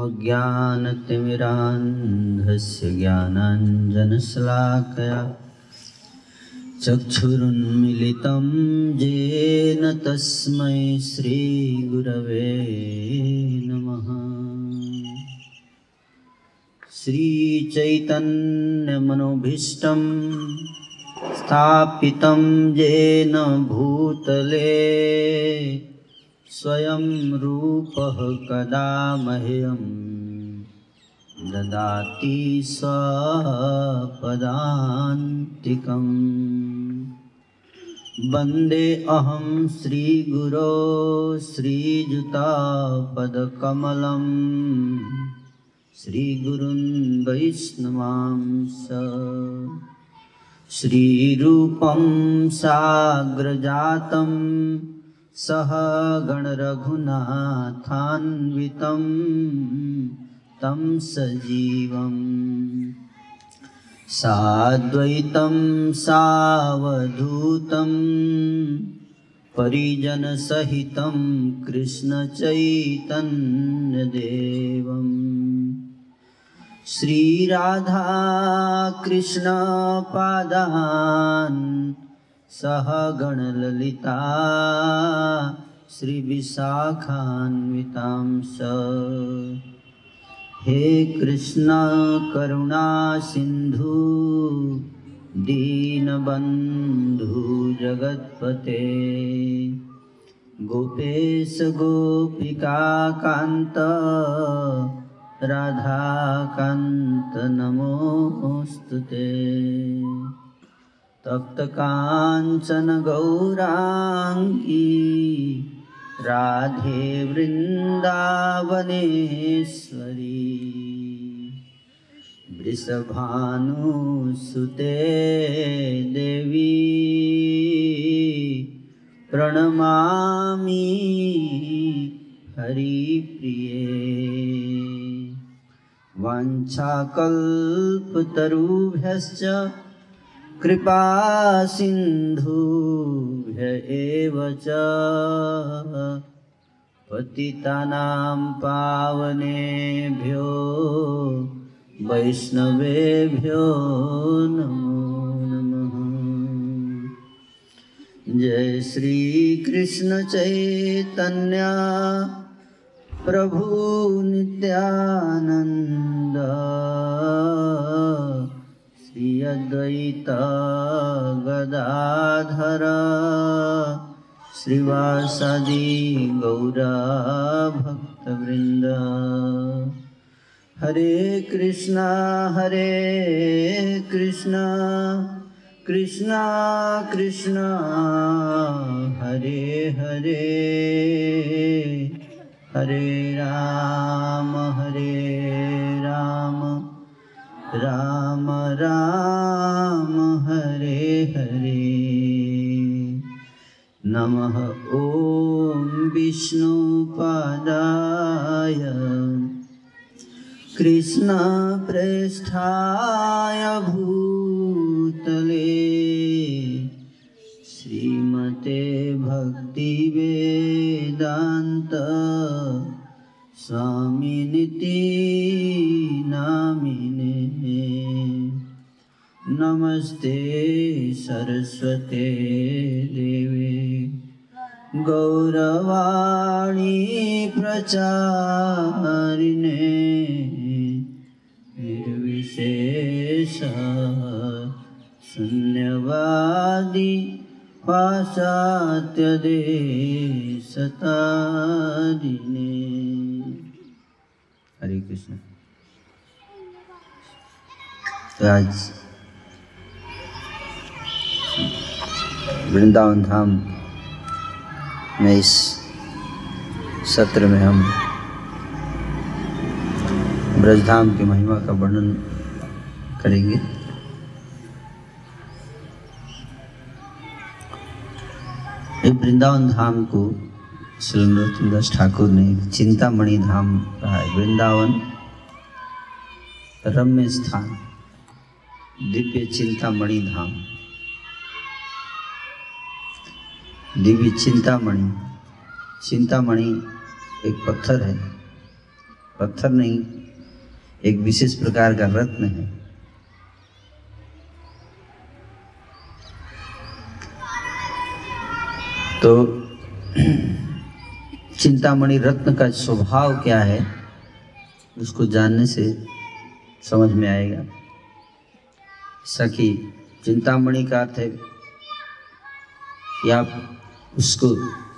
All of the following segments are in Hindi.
अज्ञानतिमिरान्धस्य ज्ञानाञ्जनशलाकया। चक्षुरुन्मिलितं येन तस्मै श्रीगुरवे नमः। श्रीचैतन्यमनोभीष्टं स्थापितं येन भूतले। स्वयं रूपः कदा मह्यं ददाति स्वपदान्तिकम् वन्दे अहं श्रीगुरो श्रीयुतापदकमलम् श्रीगुरुन् वैष्णवांस श्रीरूपं साग्रजातं सह गणरघुनाथान्वितं तं सजीवम्। साद्वैतं सावधूतं परिजनसहितं कृष्णचैतन्यदेवम्। श्रीराधाकृष्णपादान् सह गणललिता श्रीविशाखान्वितां स। हे कृष्ण करुणा सिन्धु, दीनबन्धु जगत्पते। गोपेश गोपिकान्त राधाकान्त नमोऽस्तु ते। तप्तकाञ्चन गौराङ्गी राधे वृन्दावनेश्वरी। वृषभानुसुते देवी प्रणमामि हरिप्रिये। वाञ्छाकल्पतरुभ्यश्च कृपा सिन्धुभ्य एव च पतितानां पावनेभ्यो वैष्णवेभ्यो नमो नमः। जय श्रीकृष्णचैतन्या प्रभु नित्यानन्द। श्री अद्वैत गदाधर श्रीवासादि गौरभक्तवृन्द हरे कृष्णा हरे कृष्णा कृष्णा कृष्णा, हरे हरे हरे राम हरे राम। राम राम हरे हरे। नमः ॐ विष्णुपादाय कृष्णप्रेष्ठाय भूतले। श्रीमते भक्तिवेदान्त स्वामिनिति नामिने। नमस्ते सरस्वते देवे गौरवाणी प्रचारिणे निर्विशेष शून्यवादी पाश्चात्यदेशतारिणे हरे कृष्ण तो आज वृंदावन धाम में इस सत्र में हम ब्रजधाम की महिमा का वर्णन करेंगे। वृंदावन धाम को नरोत्तमदास ठाकुर ने चिंतामणि धाम कहा है। वृंदावन रम्य स्थान, दिव्य चिंतामणि धाम। दिव्य चिंतामणि। चिंतामणि एक पत्थर है। पत्थर नहीं, एक विशेष प्रकार का रत्न है। तो चिंतामणि रत्न का स्वभाव क्या है, उसको जानने से समझ में आएगा। सखी, चिंतामणि का अर्थ है कि आप उसको,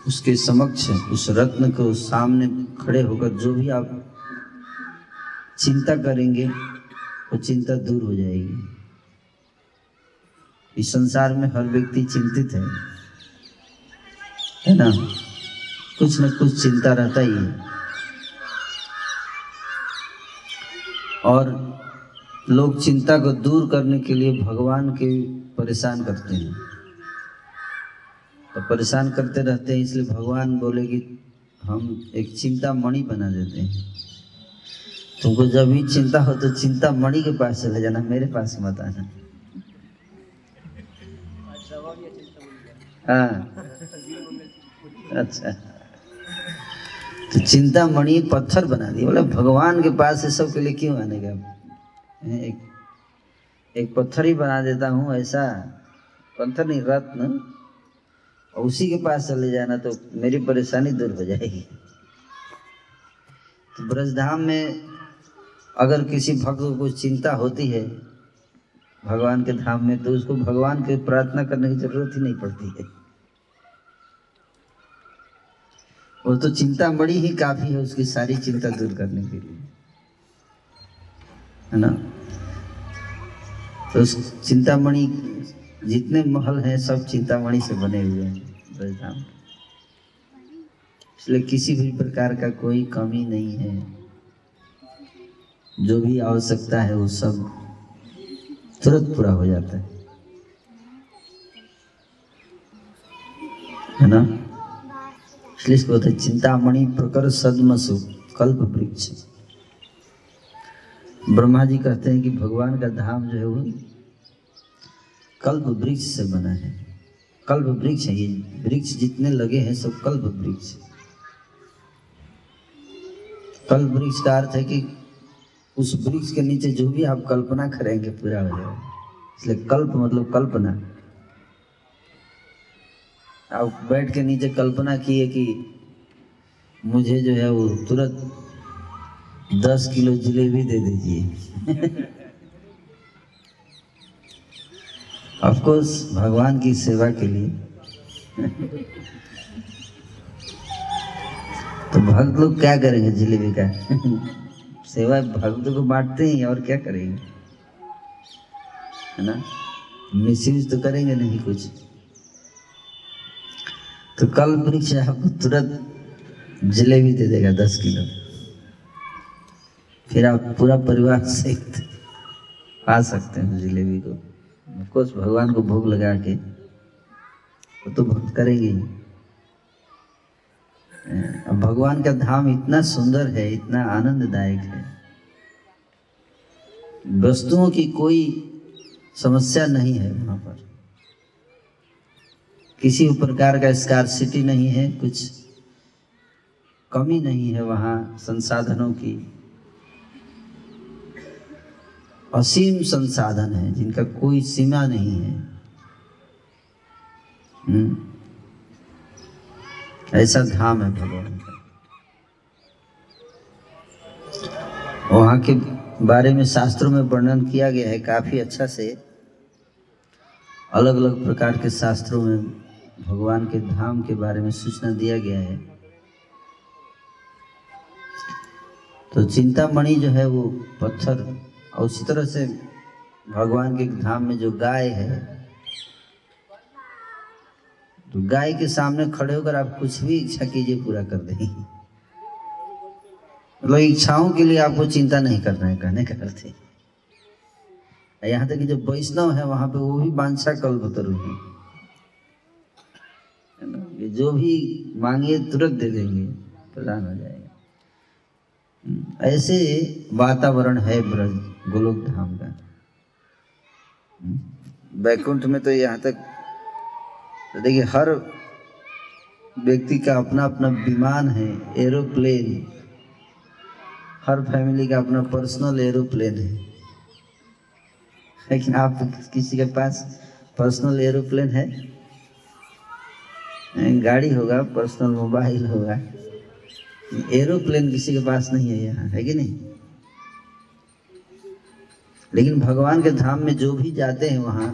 उसके समक्ष उस रत्न को सामने खड़े होकर जो भी आप चिंता करेंगे, वो चिंता दूर हो जाएगी। इस संसार में हर व्यक्ति चिंतित है है ना? कुछ न कुछ चिंता रहता ही है। और लोग चिंता को दूर करने के लिए भगवान के परेशान करते हैं। तो परेशान करते रहते हैं, इसलिए भगवान बोले कि हम एक चिंता मणि बना देते हैं। तुमको जब भी चिंता हो तो चिंता मणि के पास चले जाना, मेरे पास मत आना। हाँ। अच्छा। तो चिंता मणि पत्थर बना दिया। बोले, भगवान के पास ये सब के लिए क्यों आने का? एक एक पत्थर ही बना देता हूँ, ऐसा। पत्थर नहीं, रत्न। और उसी के पास चले जाना तो मेरी परेशानी दूर हो जाएगी। तो ब्रजधाम में अगर किसी भक्त को कुछ चिंता होती है, भगवान के धाम में तो उसको भगवान के प्रार्थना करने की ज़रूरत ही नहीं पड़ती है। वो तो चिंता बड़ी ही काफ़ी है उसकी सारी चिंता दूर करने के लिए। है ना? तो चिंतामणि जितने महल हैं, सब चिंतामणि से बने हुए हैं ब्रजधाम इसलिए किसी भी प्रकार का कोई कमी नहीं है। जो भी आवश्यकता है, वो सब तुरंत पूरा हो जाता है। है ना? इसलिए इसको बोलते चिंतामणि प्रकर सदमसु कल्प वृक्ष। ब्रह्मा जी कहते हैं कि भगवान का धाम जो है, वो कल्प वृक्ष से बना है। कल्प वृक्ष है, ये वृक्ष जितने लगे हैं, सब कल्प वृक्ष। कल्प वृक्ष का अर्थ है कि उस वृक्ष के नीचे जो भी आप कल्पना करेंगे, पूरा हो जाएगा। इसलिए कल्प मतलब कल्पना। आप बैठ के नीचे कल्पना किए कि मुझे जो है वो तुरंत दस किलो जलेबी दे दीजिए। ऑफकोर्स भगवान की सेवा के लिए। तो भक्त लोग क्या करेंगे जिलेबी का? सेवा भक्त को बांटते हैं, और क्या करेंगे? है ना? मिसयूज तो करेंगे नहीं कुछ। तो कल वृक्ष आपको तुरंत जलेबी दे देगा दस किलो। फिर आप पूरा परिवार सहित खा सकते हैं जलेबी को। ऑफकोर्स भगवान को भोग लगा के वो तो भक्त करेंगे ही। भगवान का धाम इतना सुंदर है, इतना आनंददायक है। वस्तुओं की कोई समस्या नहीं है वहाँ पर। किसी प्रकार का स्कारसिटी नहीं है, कुछ कमी नहीं है वहाँ संसाधनों की। असीम संसाधन है, जिनका कोई सीमा नहीं है। हम्म। ऐसा धाम है भगवान का। वहाँ के बारे में शास्त्रों में वर्णन किया गया है, काफ़ी अच्छा से। अलग अलग प्रकार के शास्त्रों में भगवान के धाम के बारे में सूचना दिया गया है। तो चिंतामणि जो है वो पत्थर और उसी तरह से भगवान के धाम में जो गाय है तो गाय के सामने खड़े होकर आप कुछ भी इच्छा कीजिए पूरा कर देंगे मतलब इच्छाओं के लिए आपको चिंता नहीं करना है कहने का अर्थ है। यहाँ तक कि जो वैष्णव है वहाँ पे वो भी बांछा कल्पतरु है। है जो भी मांगिए तुरंत दे देंगे प्रदान हो जाएगा। हम्म, ऐसे वातावरण है ब्रज गोलोक धाम का। हम्म, बैकुंठ में तो यहाँ तक तो देखिए हर व्यक्ति का अपना अपना विमान है एरोप्लेन। हर फैमिली का अपना पर्सनल एरोप्लेन है। लेकिन आप किसी के पास पर्सनल एरोप्लेन है? गाड़ी होगा पर्सनल मोबाइल होगा। एरोप्लेन किसी के पास नहीं है यहाँ है कि नहीं? लेकिन भगवान के धाम में जो भी जाते हैं वहाँ,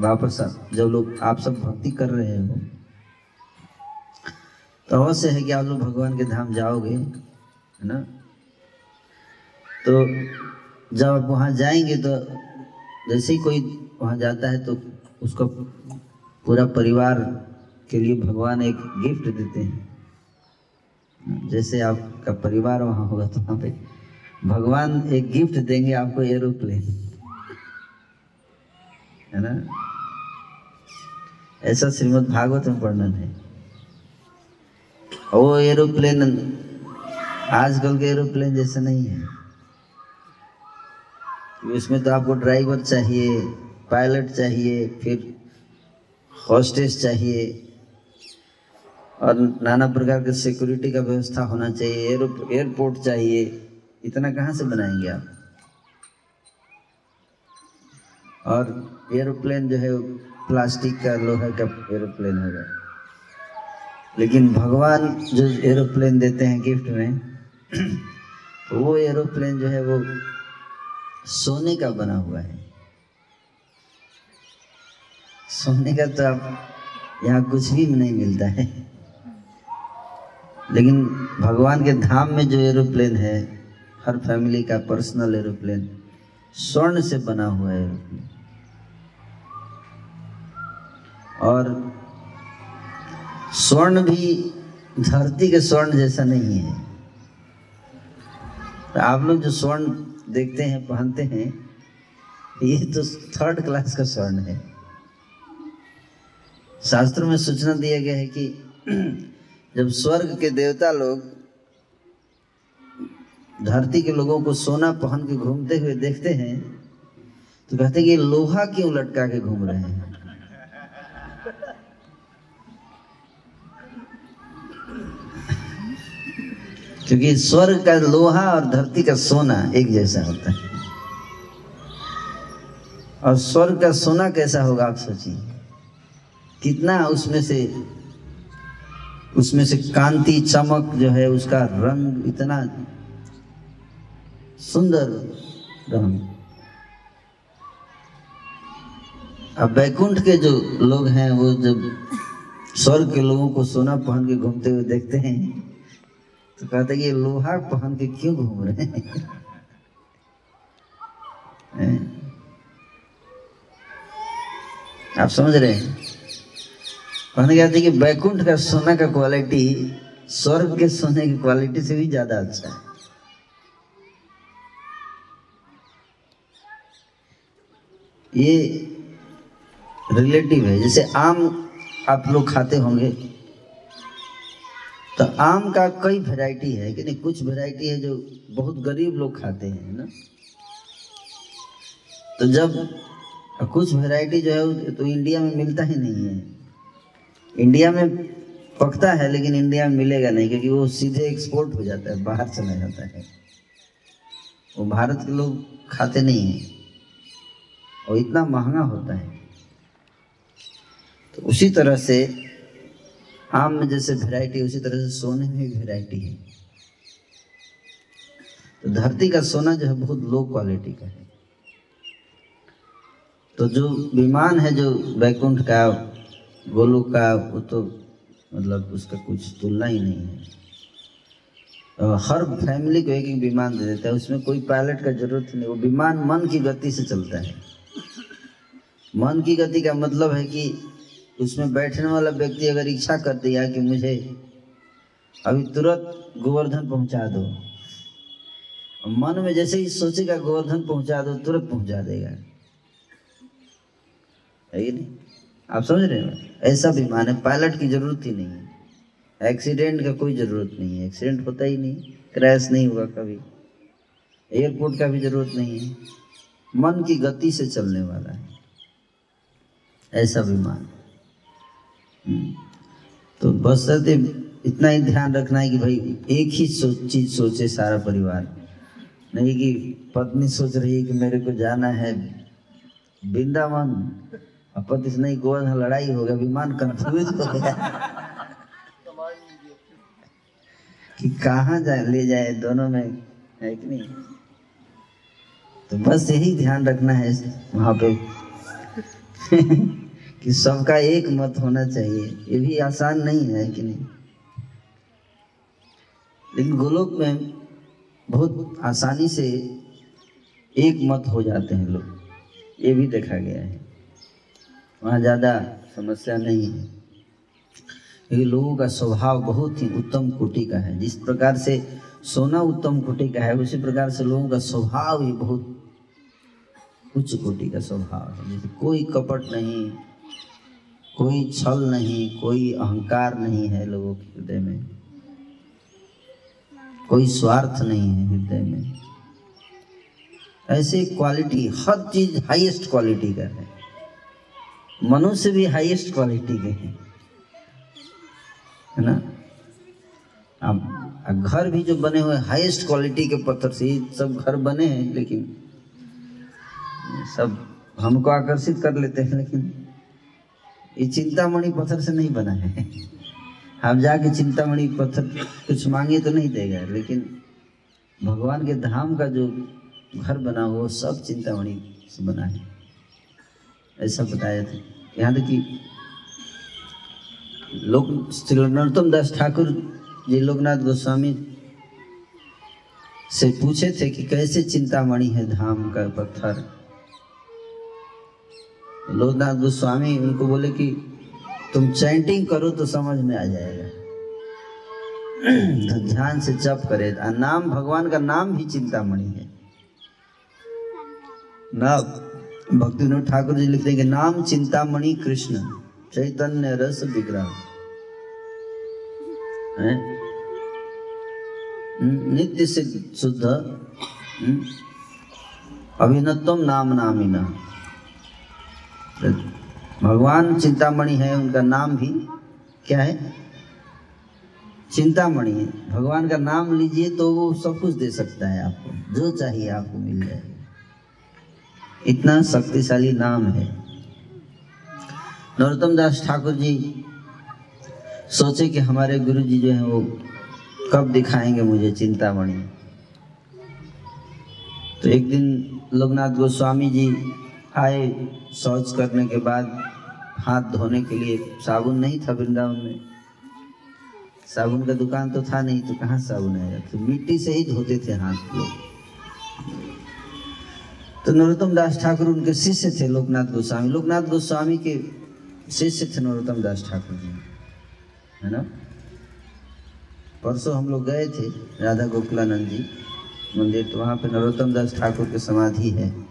वापस जब लोग आप सब भक्ति कर रहे हो तो अवश्य है कि आप लोग भगवान के धाम जाओगे, है ना? तो जब आप वहाँ जाएँगे तो जैसे ही कोई वहाँ जाता है तो उसको पूरा परिवार के लिए भगवान एक गिफ्ट देते हैं। जैसे आपका परिवार वहाँ होगा तो वहाँ पे भगवान एक गिफ्ट देंगे आपको एरोप्लेन। है ना? ऐसा श्रीमद् भागवत में वर्णन है। वो एरोप्लेन, आजकल के एरोप्लेन जैसा नहीं है। उसमें तो आपको ड्राइवर चाहिए, पायलट चाहिए, फिर हॉस्टेस चाहिए, और नाना प्रकार के सिक्योरिटी का व्यवस्था होना चाहिए एयरपोर्ट चाहिए। इतना कहाँ से बनाएँगे आप? और एरोप्लेन जो है, प्लास्टिक का लोहा का एरोप्लेन होगा। लेकिन भगवान जो एरोप्लेन देते हैं गिफ्ट में तो वो एरोप्लेन जो है वो सोने का बना हुआ है। सोने का तो आप यहाँ कुछ भी नहीं मिलता है। लेकिन भगवान के धाम में जो एरोप्लेन है हर फैमिली का पर्सनल एरोप्लेन स्वर्ण से बना हुआ एरोप्लेन। और स्वर्ण भी धरती के स्वर्ण जैसा नहीं है। तो आप लोग जो स्वर्ण देखते हैं, पहनते हैं, ये तो थर्ड क्लास का स्वर्ण है। शास्त्रों में सूचना दिया गया है कि जब स्वर्ग के देवता लोग धरती के लोगों को सोना पहन के घूमते हुए देखते हैं तो कहते हैं कि लोहा क्यों लटका के घूम रहे हैं? क्योंकि स्वर्ग का लोहा और धरती का सोना एक जैसा होता है। और स्वर्ग का सोना कैसा होगा, आप सोचिए। कितना उसमें से उसमें से कांति, चमक जो है, उसका रंग इतना सुंदर रंग अब बैकुंठ के जो लोग हैं, वो जब स्वर्ग के लोगों को सोना पहन के घूमते हुए देखते हैं तो कहते कि लोहा पहन के क्यों घूम रहे हैं? आप समझ रहे हैं? कहते कि बैकुंठ का सोना का क्वालिटी स्वर्ग के सोने की क्वालिटी से भी ज़्यादा अच्छा है। ये रिलेटिव है। जैसे आम आप लोग खाते होंगे तो आम का कई वैरायटी है, कि नहीं, कुछ वैरायटी है जो बहुत गरीब लोग खाते हैं ना? तो जब कुछ वैरायटी जो है तो इंडिया में मिलता ही नहीं है। इंडिया में पकता है, लेकिन इंडिया में मिलेगा नहीं, क्योंकि वो सीधे एक्सपोर्ट हो जाता है, बाहर चला जाता है। वो भारत के लोग खाते नहीं हैं। और इतना महँगा होता है। तो उसी तरह से आम में जैसे वैरायटी उसी तरह से सोने में भी वैरायटी है। तो धरती का सोना जो है बहुत लो क्वालिटी का है। तो जो विमान है, जो बैकुंठ का गोलू का, वो तो मतलब उसका कुछ तुलना ही नहीं है। हर फैमिली को एक एक विमान दे देता है, उसमें कोई पायलट का ज़रूरत नहीं, वो विमान मन की गति से चलता है। मन की गति का मतलब है कि उसमें बैठने वाला व्यक्ति अगर इच्छा कर दिया कि मुझे अभी तुरंत गोवर्धन पहुँचा दो। मन में जैसे ही सोचेगा गोवर्धन पहुँचा दो, तुरंत पहुँचा देगा। है नहीं? आप समझ रहे हो? ऐसा विमान है पायलट की ज़रूरत ही नहीं है। एक्सीडेंट का कोई ज़रूरत नहीं है। एक्सीडेंट होता ही नहीं, क्रैश नहीं हुआ कभी। एयरपोर्ट का भी ज़रूरत नहीं है। मन की गति से चलने वाला है। ऐसा विमान तो बस इतना ही ध्यान रखना है कि भाई एक ही सो, चीज़ सोचे सारा परिवार। नहीं कि पत्नी सोच रही है कि मेरे को जाना है वृंदावन। और पति से नहीं गोवा लड़ाई हो गया विमान कंफ्यूज हो गया। कि कहाँ जाए ले जाए दोनों में है कि नहीं? तो बस यही ध्यान रखना है वहाँ पे। कि सबका एक मत होना चाहिए। ये भी आसान नहीं है कि नहीं। लेकिन गोलोक में बहुत आसानी से एक मत हो जाते हैं लोग। ये भी देखा गया है। वहाँ ज़्यादा समस्या नहीं है। क्योंकि लोगों का स्वभाव बहुत ही उत्तम कोटि का है। जिस प्रकार से सोना उत्तम कोटि का है, उसी प्रकार से लोगों का स्वभाव ही बहुत उच्च कोटि का स्वभाव है। जैसे कोई कपट नहीं कोई छल नहीं, कोई अहंकार नहीं है लोगों के हृदय में। कोई स्वार्थ नहीं है हृदय में। ऐसे क्वालिटी हर चीज़ हाईएस्ट क्वालिटी का है। मनुष्य भी हाईएस्ट क्वालिटी के हैं। है ना? अब घर भी जो बने हुए हाईएस्ट क्वालिटी के पत्थर से सब घर बने हैं, लेकिन सब हमको आकर्षित कर लेते हैं, लेकिन ये चिंतामणि पत्थर से नहीं बना है। हम जाके चिंतामणि पत्थर कुछ मांगे तो नहीं देगा, लेकिन भगवान के धाम का जो घर बना हुआ सब चिंतामणि से बना है। ऐसा बताया था। यहाँ तक कि लोक श्री नरोत्तम दास ठाकुर जी, लोकनाथ गोस्वामी से पूछे थे कि कैसे चिंतामणि है धाम का पत्थर? लोकनाथ गोस्वामी उनको बोले कि तुम चैंटिंग करो तो समझ में आ जाएगा। तो ध्यान से जप करे। नाम भगवान का नाम भी चिंतामणि है। नाम भक्ति ठाकुर जी लिखते हैं कि नाम चिंतामणि कृष्ण चैतन्य रस विग्रह। हम्म, नित्य से शुद्ध। हम्म, अभिनत्वम नाम नामिना। भगवान चिंतामणि है, उनका नाम भी क्या है? चिंतामणि है। भगवान का नाम लीजिए तो वो सब कुछ दे सकता है आपको। जो चाहिए आपको मिल जाएगा। इतना शक्तिशाली नाम है। नरोत्तम दास ठाकुर जी सोचे कि हमारे गुरु जी जो है वो कब दिखाएँगे मुझे चिंतामणि। तो एक दिन लोकनाथ गोस्वामी जी आए शौच करने के बाद हाथ धोने के लिए। साबुन नहीं था वृंदावन में। साबुन का दुकान तो था नहीं तो कहाँ साबुन आएगा तो मिट्टी से ही धोते थे हाथ लोग। तो नरोत्तम दास ठाकुर उनके शिष्य थे लोकनाथ गोस्वामी। लोकनाथ गोस्वामी के शिष्य थे नरोत्तम दास ठाकुर जी। है ना? परसों हम लोग गए थे राधा गोकुलानंद जी। मंदिर तो वहाँ पे नरोत्तम दास ठाकुर की समाधि है।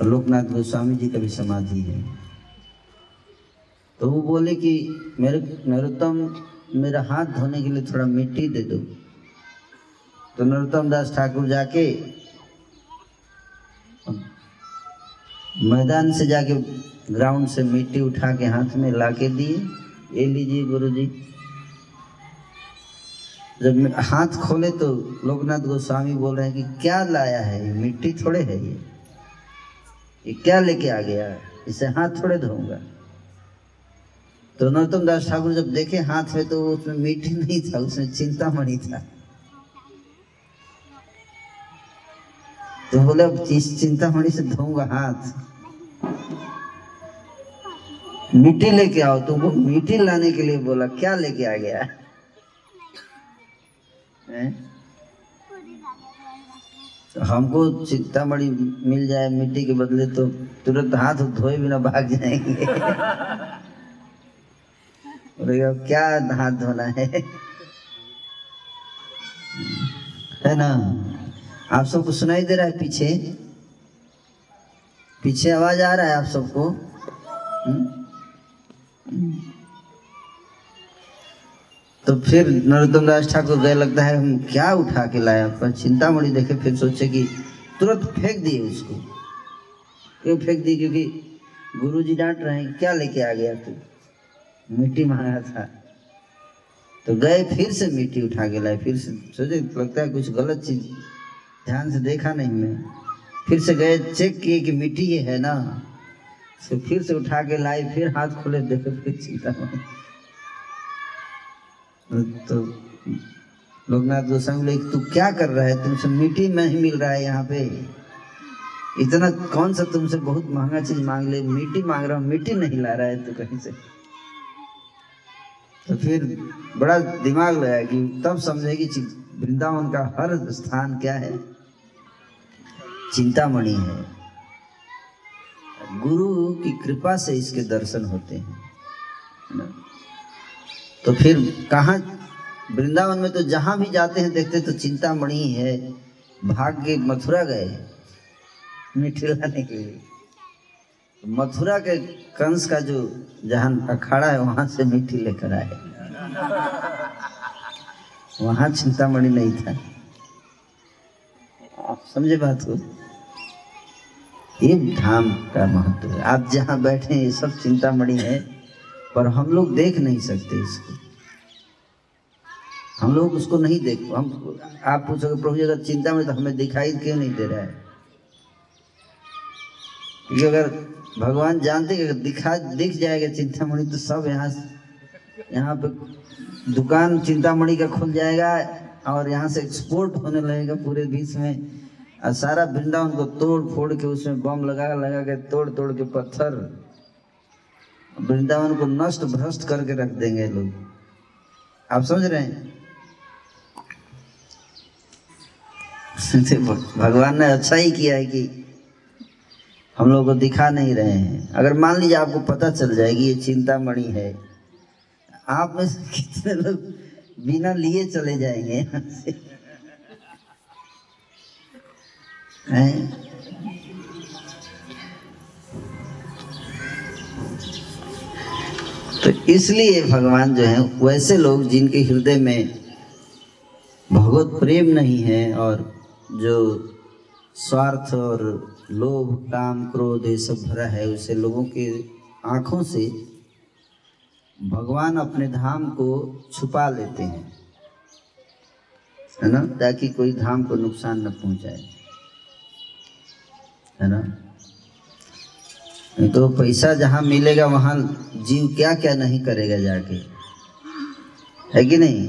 और लोकनाथ गोस्वामी जी का भी समाधि है। तो वो बोले कि, मेरे, नरोत्तम, मेरा हाथ धोने के लिए थोड़ा मिट्टी दे दो। तो नरोत्तम दास ठाकुर जाके, मैदान से जाके ग्राउंड से मिट्टी उठा के हाथ में ला के दिए। ये लीजिए गुरु जी जब हाथ खोले तो लोकनाथ गोस्वामी बोल रहे हैं कि, क्या लाया है? ये मिट्टी थोड़े है ये। ये क्या लेके आ गया? है इसे हाथ थोड़े धोऊँगा। तो नरोत्तम दास ठाकुर जब देखे हाथ में तो उसमें मीठी नहीं था, उसमें चिंतामणि था। तो बोले, अब चिंतामणि से धोऊँगा हाथ। मिट्टी लेके आओ। तुमको मिट्टी लाने के लिए बोला, क्या लेके आ गया? हैं? तो हमको चिंतामणि मिल जाए, मिट्टी के बदले तो तुरंत हाथ धोए बिना भाग जाएँगे। क्या हाथ धोना है? है ना? आप सबको सुनाई दे रहा है पीछे? पीछे आवाज़ आ रहा है आप सबको? हम्म? तो फिर नरोत्तम दास ठाकुर गए, लगता है हम क्या उठा के लाया पर चिंतामणि देखे, फिर सोचे कि तुरंत फेंक दिए उसको। क्यों फेंक दिए? क्योंकि गुरु जी डांट रहे हैं, क्या लेके आ गया तू? मिट्टी मांगा था। तो गए, फिर से मिट्टी उठा के लाए, फिर से सोचे, लगता है कुछ गलत चीज़, ध्यान से देखा नहीं मैं। फिर से गए, चेक किए कि मिट्टी ये है ना। तो फिर से उठा के लाए, फिर हाथ खोले, देखे, फिर चिंता तो लोकनाथ गोस्वामी बोले, तू क्या कर रहा है? तुमसे मिट्टी नहीं मिल रहा है यहाँ पे। इतना कौन सा तुमसे बहुत महँगा चीज़ मांग ले? मिट्टी मांग रहा हूँ मिट्टी नहीं ला रहा है तू कहीं से। तो फिर बड़ा दिमाग लगा कि तब समझेगी वृंदावन का हर स्थान क्या है? चिंतामणि है। गुरु की कृपा से इसके दर्शन होते हैं तो फिर कहा, वृंदावन में तो जहाँ भी जाते हैं, देखते तो चिंतामणि है भाग के मथुरा गए मिठी लाने के लिए मथुरा के कंस का जो जहाँ अखाड़ा है, वहाँ से मिट्टी लेकर आए। वहाँ चिंतामणि नहीं था। आप समझे बात को? ये धाम का महत्व है। आप जहाँ बैठे ये सब चिंतामणि है। पर हम लोग देख नहीं सकते इसको। हम लोग उसको नहीं देख, हम, आप पूछोगे, प्रभु जी, अगर चिंता में तो हमें दिखाई क्यों नहीं दे रहा है? क्योंकि अगर भगवान जानते कि अगर दिखा, दिख जाएगा चिंतामणि तो सब यहाँ यहाँ पे दुकान चिंतामणि का खुल जाएगा और यहाँ से एक्सपोर्ट होने लगेगा पूरे विश्व में। और सारा वृंदावन को तोड़ फोड़ के उसमें बम लगा लगा के तोड़ तोड़ के पत्थर वृंदावन को नष्ट भ्रष्ट करके रख देंगे लोग। आप समझ रहे हैं? भगवान ने अच्छा ही किया है कि हम लोग को दिखा नहीं रहे हैं। अगर मान लीजिए आपको पता चल जाएगी ये चिंतामणि है, आप में से कितने लोग बिना लिए चले जाएँगे यहाँ से? तो इसलिए भगवान जो है, वैसे लोग जिनके हृदय में भगवत प्रेम नहीं है और जो स्वार्थ और लोभ, काम, क्रोध, ये सब भरा है, उसे लोगों के आँखों से भगवान अपने धाम को छुपा लेते हैं, है ना? ताकि कोई धाम को नुकसान न पहुँचाए, है ना? तो पैसा जहाँ मिलेगा, वहाँ जीव क्या क्या नहीं करेगा जाके। है कि नहीं?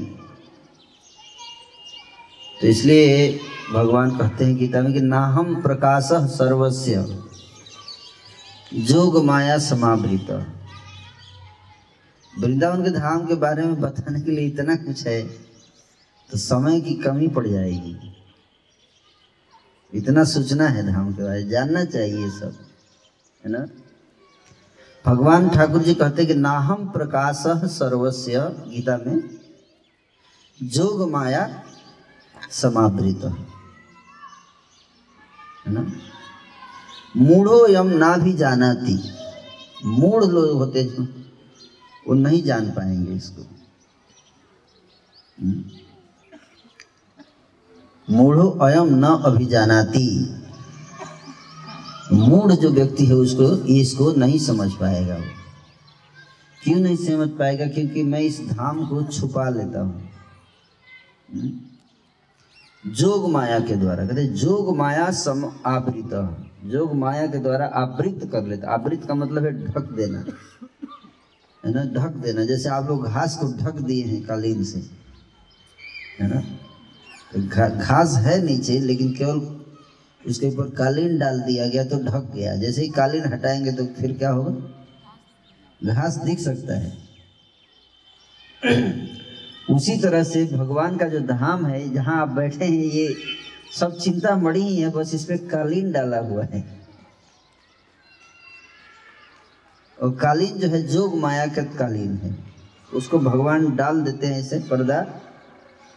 तो इसलिए भगवान कहते हैं गीता में कि नाहम प्रकाश सर्वस्व जोग माया समावृत। वृंदावन के धाम के बारे में बताने के लिए इतना कुछ है तो समय की कमी पड़ जाएगी। इतना सूचना है धाम के बारे में, जानना चाहिए सब। है ना? भगवान ठाकुर जी कहते कि नाहम प्रकाश सर्वस्व गीता में, जोग माया समावृत। है ना? मूढ़ो यम ना भी जानाती। मूढ़ लोग होते जो, वो नहीं जान पाएँगे इसको। मूढ़ो अयम न अभिजानाती। मूढ़ जो व्यक्ति है उसको, इसको नहीं समझ पाएगा वो। क्यों नहीं समझ पाएगा? क्योंकि मैं इस धाम को छुपा लेता हूँ। जोग माया के द्वारा, कहते जोग माया सम आवृत। जोग माया के द्वारा आवृत कर लेता। आवृत का मतलब है ढक देना। है ना? ढक देना। जैसे आप लोग घास को ढक दिए हैं कालीन से। है ना? घास है नीचे, लेकिन केवल उसके ऊपर कालीन डाल दिया गया तो ढक गया। जैसे ही कालीन हटाएँगे तो फिर क्या होगा? घास दिख सकता है। उसी तरह से भगवान का जो धाम है, जहाँ आप बैठे हैं, ये सब चिंता मड़ी ही है, बस इसमें कालीन डाला हुआ है। और कालीन जो है, जोग माया कालीन है। उसको भगवान डाल देते हैं, इसे पर्दा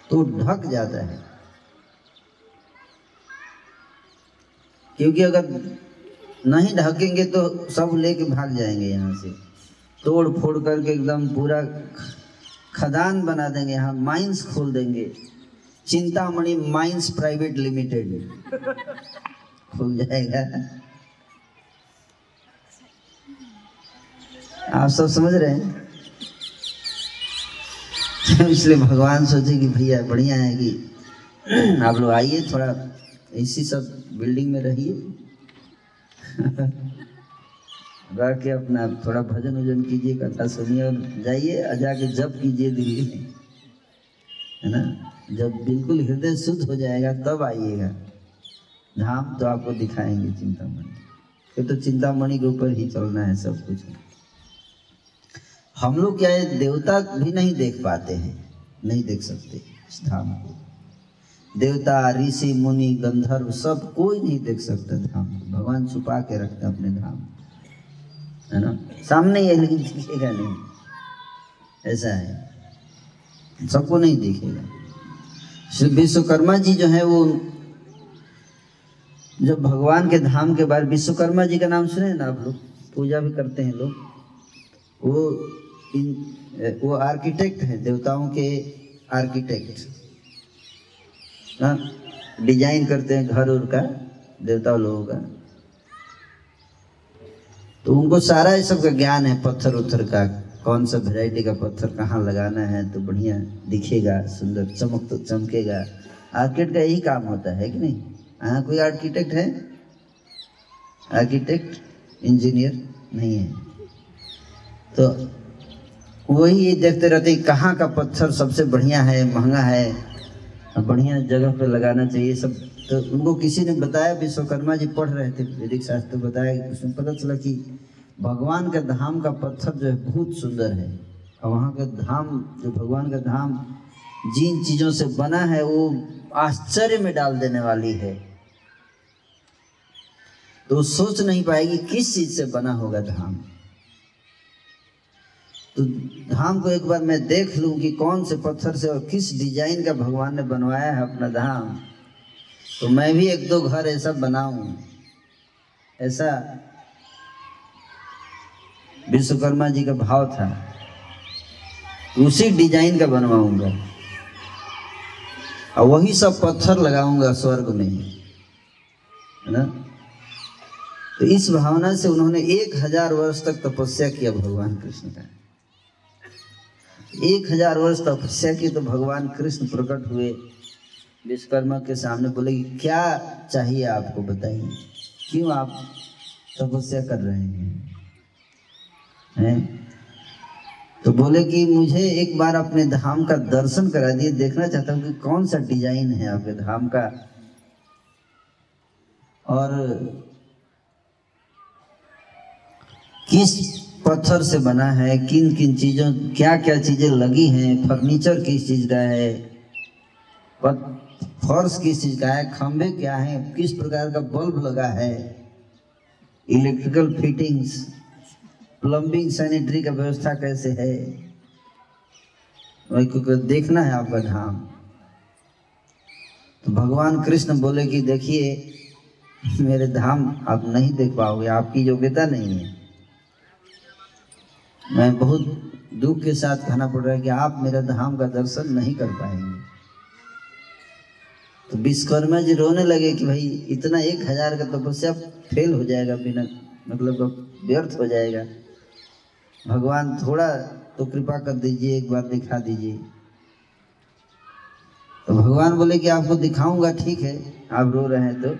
तो ढक जाता है। क्योंकि अगर नहीं ढकेंगे तो सब लेके भाग जाएँगे यहाँ से। तोड़ फोड़ करके एकदम पूरा खदान बना देंगे यहाँ माइंस खोल देंगे। चिंतामणि माइंस प्राइवेट लिमिटेड खुल जाएगा। आप सब समझ रहे हैं? इसलिए भगवान सोचे कि भैया बढ़िया है कि आप लोग आइए, थोड़ा इसी सब बिल्डिंग में रहिए। रह के अपना थोड़ा भजन वज़न कीजिए, कथा सुनिए और जाइए, और जाके जब कीजिए दिल्ली में है ना? जब बिल्कुल हृदय शुद्ध हो जाएगा, तब आइएगा। धाम तो आपको दिखाएँगे चिंतामणि। फिर तो चिंतामणि के ऊपर ही चलना है सब कुछ। हम लोग क्या है, देवता भी नहीं देख पाते हैं, नहीं देख सकते इस धाम को। देवता, ऋषि, मुनि, गंधर्व सब कोई नहीं देख सकता धाम। भगवान छुपा के रखते अपने धाम। है ना? सामने ही लेकिन दिखेगा नहीं। ऐसा है। सबको नहीं दिखेगा। विश्वकर्मा जी जो है वो जब भगवान के धाम के बारे विश्वकर्मा जी का नाम सुने ना आप लोग? पूजा भी करते हैं लोग। वो इन, वो आर्किटेक्ट हैं, देवताओं के आर्किटेक्ट। डिज़ाइन करते हैं घर उर का देवता लोगों का। तो उनको सारा ये सब का ज्ञान है, पत्थर उत्थर का। कौन सा वेराइटी का पत्थर कहाँ लगाना है तो बढ़िया दिखेगा, सुंदर, चमक तो चमकेगा। आर्किटेक्ट का यही काम होता है कि नहीं? यहाँ कोई आर्किटेक्ट है? आर्किटेक्ट इंजीनियर नहीं है। तो वही देखते रहते कहाँ का पत्थर सबसे बढ़िया है, महँगा है? और बढ़िया जगह पे लगाना चाहिए सब। तो उनको किसी ने बताया, विश्वकर्मा जी पढ़ रहे थे, वैदिक शास्त्र बताया उसमें पता चला कि भगवान का धाम का पत्थर जो है बहुत सुंदर है। और वहाँ का धाम, जो भगवान का धाम जिन चीज़ों से बना है, वो आश्चर्य में डाल देने वाली है। तो सोच नहीं पाएगी किस चीज़ से बना होगा धाम। धाम को एक बार मैं देख लूँ कि कौन से पत्थर से और किस डिज़ाइन का भगवान ने बनवाया है अपना धाम। तो मैं भी एक दो घर ऐसा बनाऊँ। ऐसा विश्वकर्मा जी का भाव था। उसी डिज़ाइन का बनवाऊँगा। और वही सब पत्थर लगाऊँगा स्वर्ग में। है ना? तो इस भावना से उन्होंने एक हज़ार वर्ष तक तपस्या किया भगवान कृष्ण का। एक हज़ार वर्ष तपस्या की तो भगवान कृष्ण प्रकट हुए। विश्वकर्मा के सामने बोले, क्या चाहिए आपको बताइए? क्यों आप तपस्या कर रहे हैं? हैं? तो बोले कि मुझे एक बार अपने धाम का दर्शन करा दिए। देखना चाहता हूँ कि कौन सा डिज़ाइन है आपके धाम का। और किस पत्थर से बना है किन किन चीज़ों क्या क्या चीज़ें लगी हैं, फर्नीचर किस चीज़ का है फर्श किस चीज़ का है, खंभे क्या है, किस प्रकार का बल्ब लगा है, इलेक्ट्रिकल फिटिंग्स, प्लम्बिंग, सैनिटरी का व्यवस्था कैसे है? वही को देखना है आपका धाम तो भगवान कृष्ण बोले कि देखिए, मेरे धाम आप नहीं देख पाओगे, आपकी योग्यता नहीं है। मैं बहुत दुख के साथ कहना पड़ रहा है कि आप मेरे धाम का दर्शन नहीं कर पाएँगे। तो विश्वकर्मा जी रोने लगे कि भाई इतना एक हज़ार का तपस्या फेल हो जाएगा बिना मतलब व्यर्थ हो जाएगा। भगवान थोड़ा तो कृपा कर दीजिए, एक बार दिखा दीजिए। तो भगवान बोले कि आपको दिखाऊँगा, ठीक है, आप रो रहे हैं तो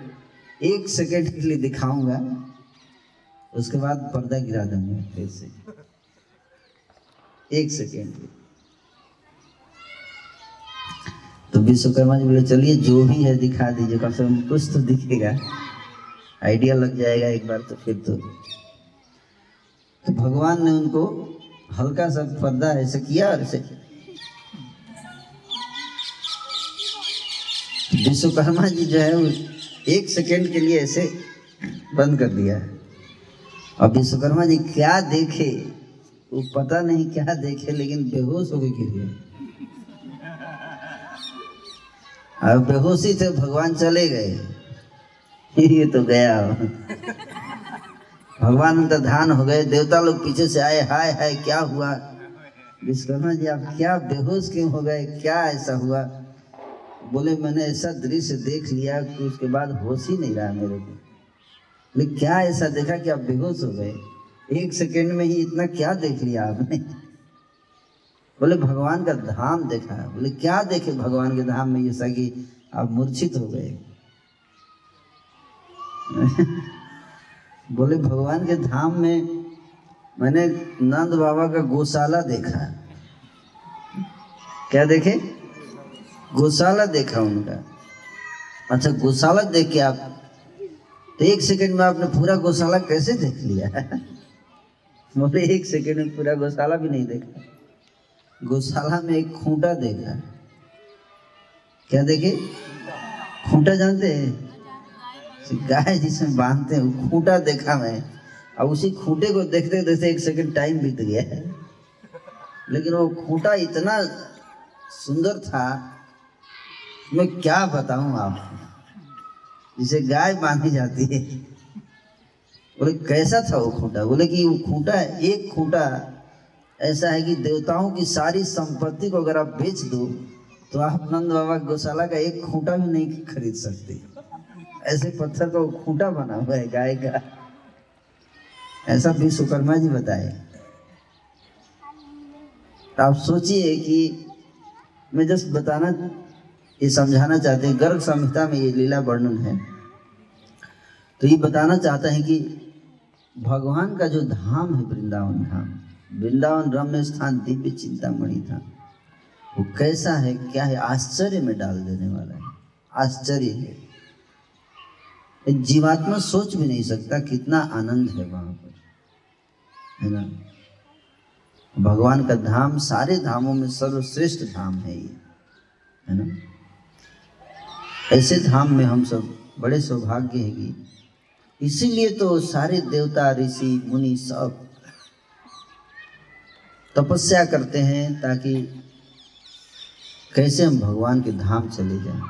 एक सेकेंड के लिए दिखाऊँगा, उसके बाद पर्दा गिरा दूँगा फिर से। एक सेकेंड। तो विश्वकर्मा जी बोले, चलिए, जो भी है दिखा दीजिए, कम से कम कुछ तो दिखेगा। आइडिया लग जाएगा एक बार तो फिर तो। तो भगवान ने उनको हल्का सा पर्दा ऐसे किया और ऐसे विश्वकर्मा जी जो है एक सेकेंड के लिए ऐसे बंद कर दिया। और विश्वकर्मा जी क्या देखे? वो पता नहीं क्या देखे, लेकिन बेहोश हो गिर गए और बेहोशी थे भगवान चले गए। ये तो गया। भगवान अंतर्धान हो गए। देवता लोग पीछे से आए, हाय हाय, क्या हुआ? विश्वकर्मा जी, आप क्या बेहोश क्यों हो गए? क्या ऐसा हुआ? बोले, मैंने ऐसा दृश्य देख लिया कि उसके बाद होश ही नहीं रहा मेरे को। लेकिन क्या ऐसा देखा कि आप बेहोश हो गए? एक सेकेंड में ही इतना क्या देख लिया आपने? बोले, भगवान का धाम देखा है। बोले, क्या देखे भगवान के धाम में? ऐसा कि आप मूर्छित हो गए। बोले, भगवान के धाम में मैंने नंद बाबा का गौशाला देखा क्या देखे? गौशाला देखा उनका। अच्छा गौशाला देख के आप, एक सेकंड में आपने पूरा गौशाला कैसे देख लिया? बोले एक सेकंड में पूरा गौशाला भी नहीं देखा। गौशाला में एक खूंटा देखा क्या देखे? खूंटा जानते हैं? गाय जिसमें बांधते हैं खूंटा देखा मैं। अब उसी खूंटे को देखते देखते एक सेकंड टाइम बीत गया है। लेकिन वो खूंटा इतना सुंदर था, मैं क्या बताऊँ आपको? जिसे गाय बांधी जाती है। बोले, कैसा था वो खूंटा? बोले कि, वो खूंटा एक खूंटा ऐसा है कि देवताओं की सारी संपत्ति को अगर आप बेच दो तो आप नंद बाबा गौशाला का एक खूंटा भी नहीं खरीद सकते। ऐसे पत्थर का खूंटा बना हुआ है गाय का। ऐसा विश्वकर्मा जी बताए। आप सोचिए कि मैं जस्ट बताना, ये समझाना चाहते हैं, गर्ग संहिता में ये लीला वर्णन है। तो ये बताना चाहता है कि भगवान का जो धाम है वृंदावन धाम, वृंदावन रम्य स्थान दिव्य चिंतामणि था। वो कैसा है, क्या है, आश्चर्य में डाल देने वाला है। आश्चर्य है। जीवात्मा सोच भी नहीं सकता कितना आनंद है वहाँ पर, है ना? भगवान का धाम, सारे धामों में सर्वश्रेष्ठ धाम है ये, है ना? ऐसे धाम में हम सब बड़े सौभाग्य है कि इसीलिए तो सारे देवता, ऋषि, मुनि सब तपस्या करते हैं ताकि कैसे हम भगवान के धाम चले जाएँ।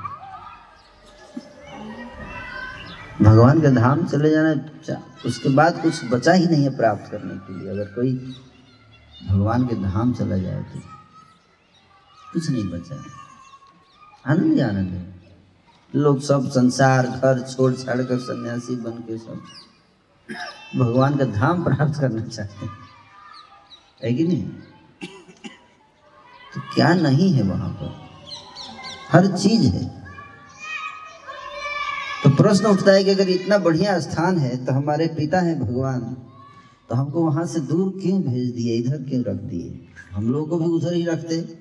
भगवान के धाम चले जाना उसके बाद कुछ बचा ही नहीं है प्राप्त करने के लिए। अगर कोई भगवान के धाम चला जाए तो कुछ नहीं बचा है। आनंद ही आनंद है। लोग सब संसार, घर, छोड़, छाड़ कर सन्यासी बन के सब भगवान का धाम प्राप्त करना चाहते हैं। है कि नहीं? तो क्या नहीं है वहाँ पर? हर चीज़ है। तो प्रश्न उठता है कि अगर इतना बढ़िया स्थान है तो हमारे पिता हैं भगवान तो हमको वहाँ से दूर क्यों भेज दिए? इधर क्यों रख दिए? हम लोगों को भी उधर ही रखते।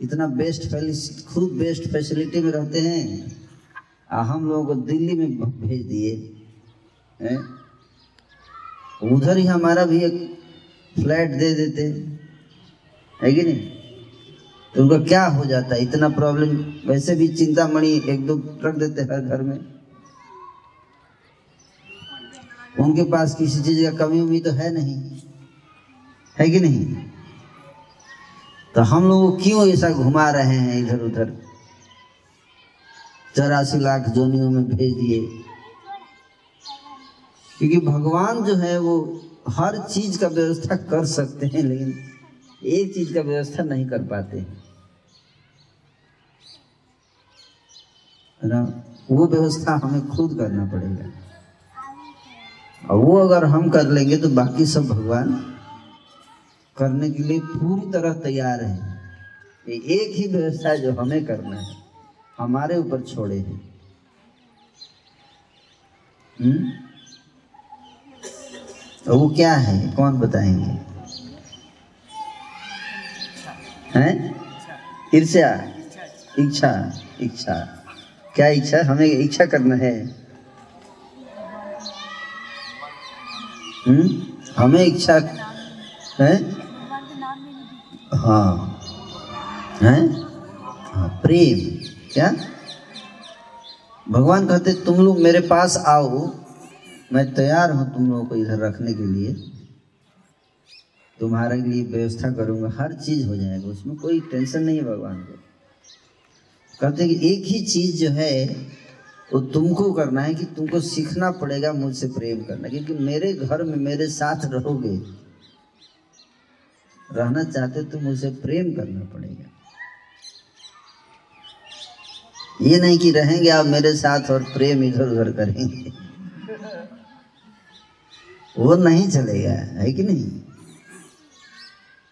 इतना बेस्ट खुद बेस्ट फैसिलिटी में रहते हैं। हम लोगों को दिल्ली में भेज दिए उधर ही हमारा भी एक फ्लैट दे देते, है कि नहीं? तो उनका क्या हो जाता? है इतना प्रॉब्लम वैसे भी चिंतामणि एक दो रख देते हर घर में। उनके पास किसी चीज़ का कमी उमी तो है नहीं, है कि नहीं? तो हम लोग क्यों ऐसा घुमा रहे हैं इधर उधर चौरासी लाख जोनियों में भेज दिए। क्योंकि भगवान जो है वो हर चीज़ का व्यवस्था कर सकते हैं, लेकिन एक चीज़ का व्यवस्था नहीं कर पाते। ना? वो व्यवस्था हमें खुद करना पड़ेगा। और वो अगर हम कर लेंगे तो बाकी सब भगवान करने के लिए पूरी तरह तैयार है। एक ही व्यवस्था जो हमें करना है। हमारे ऊपर छोड़े हैं। तो वो क्या है? कौन बताएँगे? हैं? ईर्ष्या। इच्छा। इच्छा। क्या इच्छा? हमें इच्छा करना है। हम्म? हमें इच्छा है? हाँ। है? हाँ प्रेम। क्या? भगवान कहते, तुम लोग मेरे पास आओ। मैं तैयार हूँ तुम लोगों को इधर रखने के लिए। तुम्हारे लिए व्यवस्था करूँगा। हर चीज़ हो जाएगा। उसमें कोई टेंशन नहीं है भगवान को। कहते कि एक ही चीज़ जो है, वो तुमको करना है कि तुमको सीखना पड़ेगा मुझसे प्रेम करना। क्योंकि मेरे घर में मेरे साथ रहोगे, रहना चाहते तो मुझसे प्रेम करना पड़ेगा। ये नहीं कि रहेंगे आप मेरे साथ और प्रेम इधर उधर करेंगे। वो नहीं चलेगा, है कि नहीं?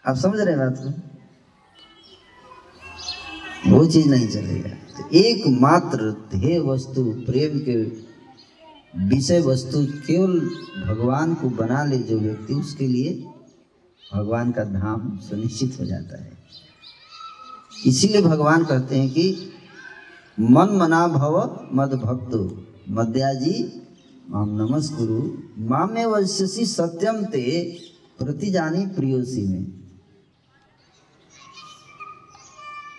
आप समझ रहे बात को? वो चीज़ नहीं चलेगा। तो एकमात्र ध्येय वस्तु, प्रेम के विषय वस्तु केवल भगवान को बना ले जो व्यक्ति, उसके लिए भगवान का धाम सुनिश्चित हो जाता है। इसीलिए भगवान कहते हैं कि मन मना भव मद भक्तो मद्याजी माम नमस्कुरु। मामे वश्यसी सत्यम ते प्रतिजानी प्रियोसी में।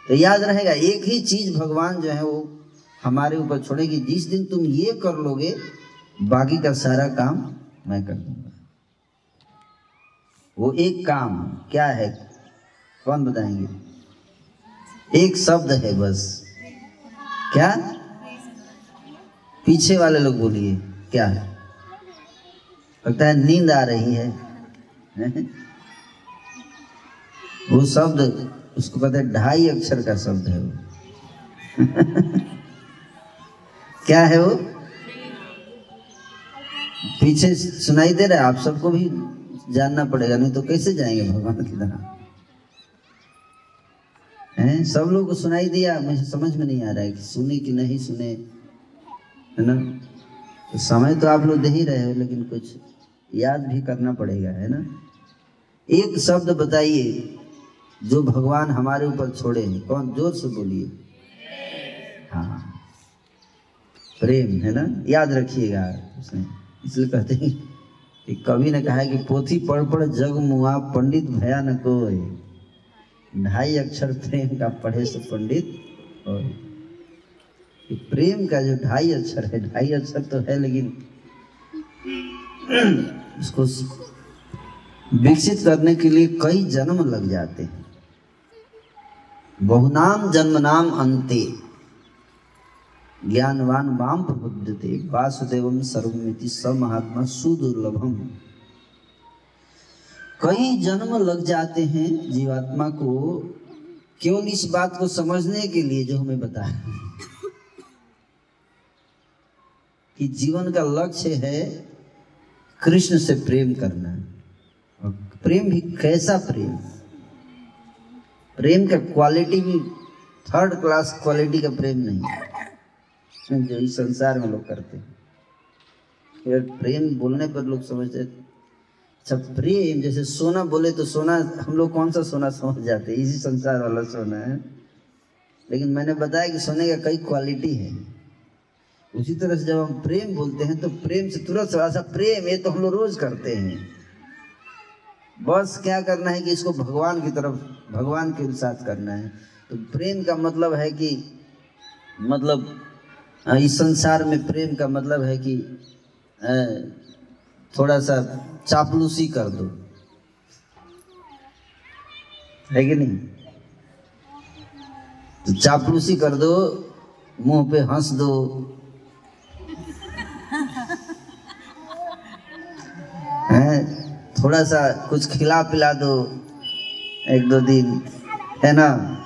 तो याद रहेगा, एक ही चीज़ भगवान जो है वो हमारे ऊपर छोड़ेगी। जिस दिन तुम ये कर लोगे, बाकी का सारा काम मैं कर दूँगा। वो एक काम क्या है? कौन बताएँगे? एक शब्द है बस। क्या? पीछे वाले लोग बोलिए, क्या? लगता है नींद आ रही है। वो शब्द, उसको पता है ढाई अक्षर का शब्द है वो। क्या है वो? पीछे सुनाई दे रहा है, आप सबको भी जानना पड़ेगा, नहीं तो कैसे जाएँगे भगवान की तरह? हैं? सब लोग को सुनाई दिया, मुझे समझ में नहीं आ रहा है कि सुने कि नहीं सुने, है ना? तो समय तो आप लोग दे ही रहे हो, लेकिन कुछ याद भी करना पड़ेगा, है ना? एक शब्द बताइए, जो भगवान हमारे ऊपर छोड़े हैं। कौन? ज़ोर से बोलिए। हाँ। प्रेम, है ना? याद रखिएगा उसने इसलिए कहते हैं कि कवि ने कहा है कि पोथी पढ़ पढ़ जग मुआ, पंडित भया न कोई ढाई अक्षर प्रेम का पढ़े से पंडित और प्रेम का जो ढाई अक्षर है, ढाई अक्षर तो है लेकिन उसको विकसित करने के लिए कई जन्म लग जाते हैं। बहुनाम जन्म नाम अंते। ज्ञानवान वाम प्रबुद्धते वासुदेवम सर्वमिति स महात्मा सुदुर्लभम। कई जन्म लग जाते हैं जीवात्मा को केवल इस बात को समझने के लिए जो हमें बताया? कि जीवन का लक्ष्य है कृष्ण से प्रेम करना। और प्रेम भी कैसा प्रेम? प्रेम का क्वालिटी भी थर्ड क्लास क्वालिटी का प्रेम नहीं जो इस संसार में लोग करते हैं। प्रेम बोलने पर लोग समझते अच्छा प्रेम, जैसे सोना बोले तो सोना, हम लोग कौन सा सोना समझ जाते हैं? इसी संसार वाला सोना है। लेकिन मैंने बताया कि सोने का कई क्वालिटी है। उसी तरह से जब हम प्रेम बोलते हैं तो प्रेम से तुरंत थोड़ा सा प्रेम, ये तो हम लोग रोज करते हैं। बस क्या करना है कि इसको भगवान की तरफ़, भगवान के साथ करना है। तो प्रेम का मतलब है कि मतलब इस संसार में प्रेम का मतलब है कि थोड़ा सा चापलूसी कर दो। है कि नहीं? तो चापलूसी कर दो, मुँह पे हंस दो। हैं? थोड़ा सा कुछ खिला पिला दो, एक दो दिन। है ना?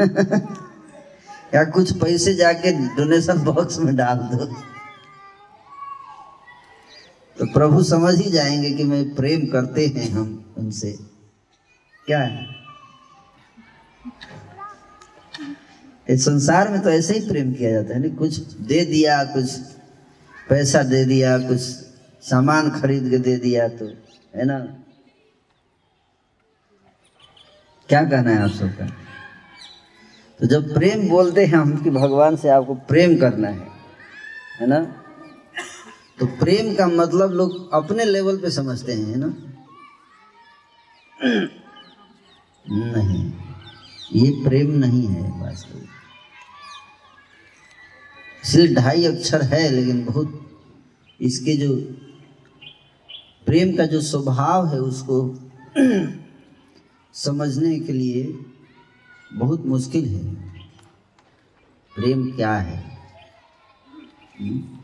या कुछ पैसे जाके डोनेशन बॉक्स में डाल दो। तो प्रभु समझ ही जाएँगे कि मैं प्रेम करते हैं हम उनसे। क्या है? इस संसार में तो ऐसे ही प्रेम किया जाता है ना, कुछ दे दिया, कुछ पैसा दे दिया, कुछ सामान खरीद के दे दिया तो है ना? क्या कहना है आप सबका? तो जब प्रेम बोलते हैं हम कि भगवान से आपको प्रेम करना है है ना? तो प्रेम का मतलब लोग अपने लेवल पे समझते हैं, है ना नहीं, ये प्रेम नहीं है वास्तव में। इसलिए ढाई अक्षर है, लेकिन बहुत इसके जो प्रेम का जो स्वभाव है, उसको समझने के लिए बहुत मुश्किल है प्रेम क्या है हम्म?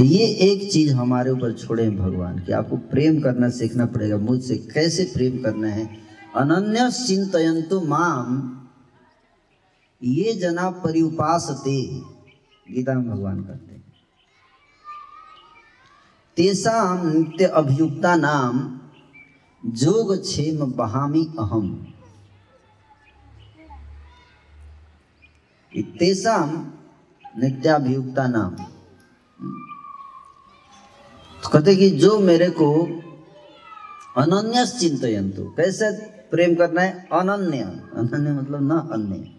ये एक चीज़ हमारे ऊपर छोड़े भगवान कि आपको प्रेम करना सीखना पड़ेगा, मुझसे कैसे प्रेम करना है? अनन्य चिंतयंतु माम। ये जना परिउपासते, गीता में भगवान करते हैं। तेसाम नित्य अभियुक्ता नाम, जोग क्षेम बहामी अहम। तेसाम नित्याभियुक्ता नाम। कहते कि जो मेरे को अनन्य चिंतयंतु, कैसे प्रेम करना है? अनन्य। अनन्य मतलब न अन्य।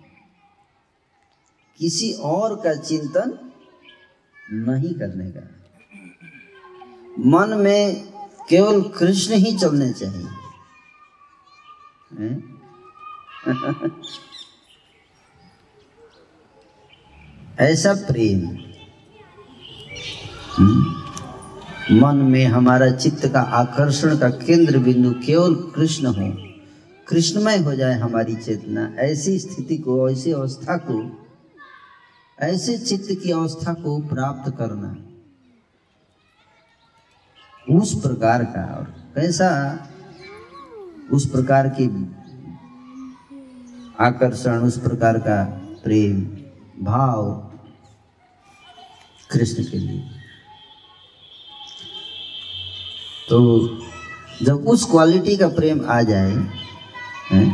किसी और का चिंतन नहीं करने का। मन में केवल कृष्ण ही चलने चाहिए। ऐसा प्रेम। हम्म? मन में हमारा चित्त का आकर्षण का केंद्र बिंदु केवल कृष्ण हो। कृष्णमय हो जाए हमारी चेतना, ऐसी स्थिति को, ऐसी अवस्था को, ऐसे चित्त की अवस्था को प्राप्त करना। उस प्रकार का और कैसा? उस प्रकार की आकर्षण, उस प्रकार का प्रेम, भाव कृष्ण के लिए। तो जब उस क्वालिटी का प्रेम आ जाए हैं,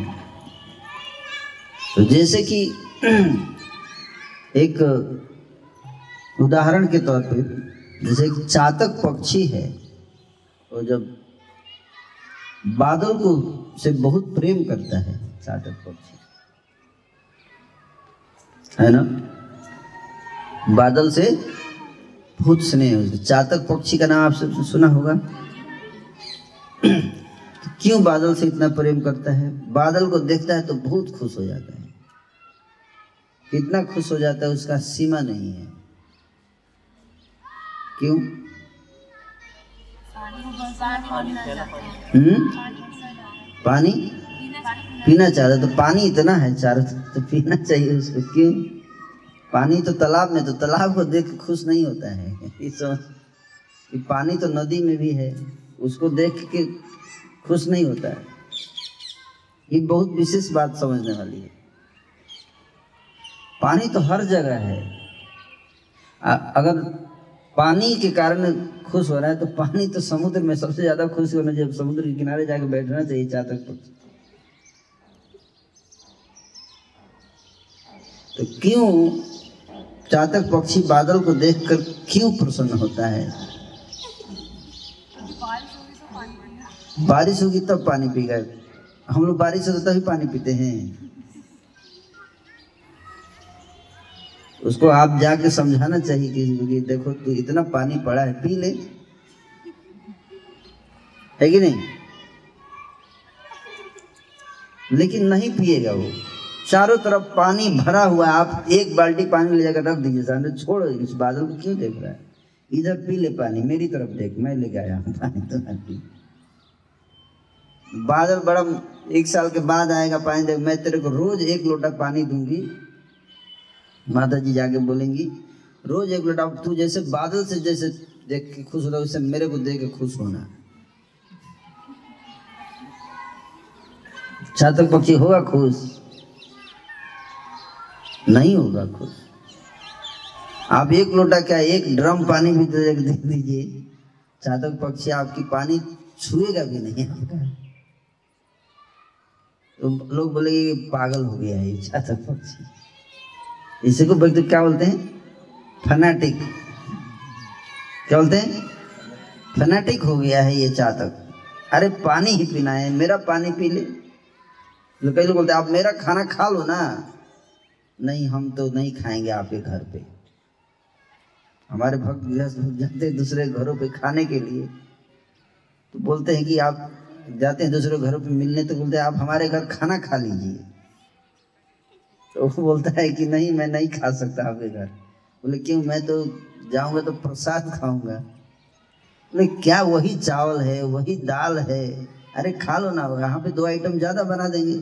तो जैसे कि एक उदाहरण के तौर पे जैसे एक चातक पक्षी है वो जब बादल को से बहुत प्रेम करता है चातक पक्षी है ना? बादल से बहुत स्नेह चातक पक्षी का नाम आपसे सुना होगा। तो क्यों बादल से इतना प्रेम करता है? बादल को देखता है तो बहुत खुश हो जाता है। कितना खुश हो जाता है, उसका सीमा नहीं है। क्यों? हम्म? पानी? पीना चाहता तो पानी इतना है चारों तो पीना चाहिए उसको, क्यों? पानी तो तालाब में तो तालाब को देख खुश नहीं होता है। इस कि पानी तो नदी में भी है। उसको देख के खुश नहीं होता है। ये बहुत विशेष बात समझने वाली है। पानी तो हर जगह है। आ, अगर पानी के कारण खुश हो रहा है तो पानी तो समुद्र में सबसे ज़्यादा खुश होना चाहिए। समुद्र के किनारे जाकर बैठना चाहिए चातक पक्षी तो क्यों चातक पक्षी बादल को देखकर क्यों प्रसन्न होता है? बारिश होगी तब पानी पीगा। हम लोग बारिश होता तभी पानी पीते हैं। उसको आप जाके समझाना चाहिए कि देखो तू इतना पानी पड़ा है, पी ले। है कि नहीं? लेकिन नहीं पिएगा वो। चारों तरफ़ पानी भरा हुआ आप एक बाल्टी पानी ले जाकर रख दीजिए, सामने छोड़ो। इस बादल को क्यों देख रहा है? इधर पी ले पानी, मेरी तरफ़ देख, मैं लेके आया पानी तो पी बादल बड़ा एक साल के बाद आएगा पानी देख मैं तेरे को रोज एक लोटा पानी दूँगी माता जी जाके बोलेंगी, रोज एक लोटा तू जैसे बादल से जैसे देख के खुश होता वैसे मेरे को देख के खुश होना छात्र पक्षी होगा खुश? नहीं होगा खुश। आप एक लोटा क्या, एक ड्रम पानी भी दे दे दीजिए। चातक पक्षी आपकी पानी छुएगा भी नहीं आपका। तो लोग बोलेंगे कि पागल हो गया है, ये पक्षी इसी को व्यक्ति क्या बोलते हैं? फनाटिक क्या बोलते हैं? फनाटिक हो गया है ये चातक अरे पानी ही पीना है, मेरा पानी पी ले। तो कई लोग बोलते आप मेरा खाना खा लो ना। नहीं, हम तो नहीं खाएँगे आपके घर पे। हमारे भक्त जाते दूसरे घरों पे खाने के लिए। तो बोलते हैं कि आप जाते हैं दूसरे घरों पे मिलने तो बोलते हैं, आप हमारे घर खाना खा लीजिए। तो वो बोलता है कि, नहीं, मैं नहीं खा सकता आपके घर। बोले, क्यों? मैं तो जाऊँगा तो प्रसाद खाऊँगा। बोले, क्या वही चावल है, वही दाल है? अरे, खा लो ना यहाँ पे दो आइटम ज़्यादा बना देंगे।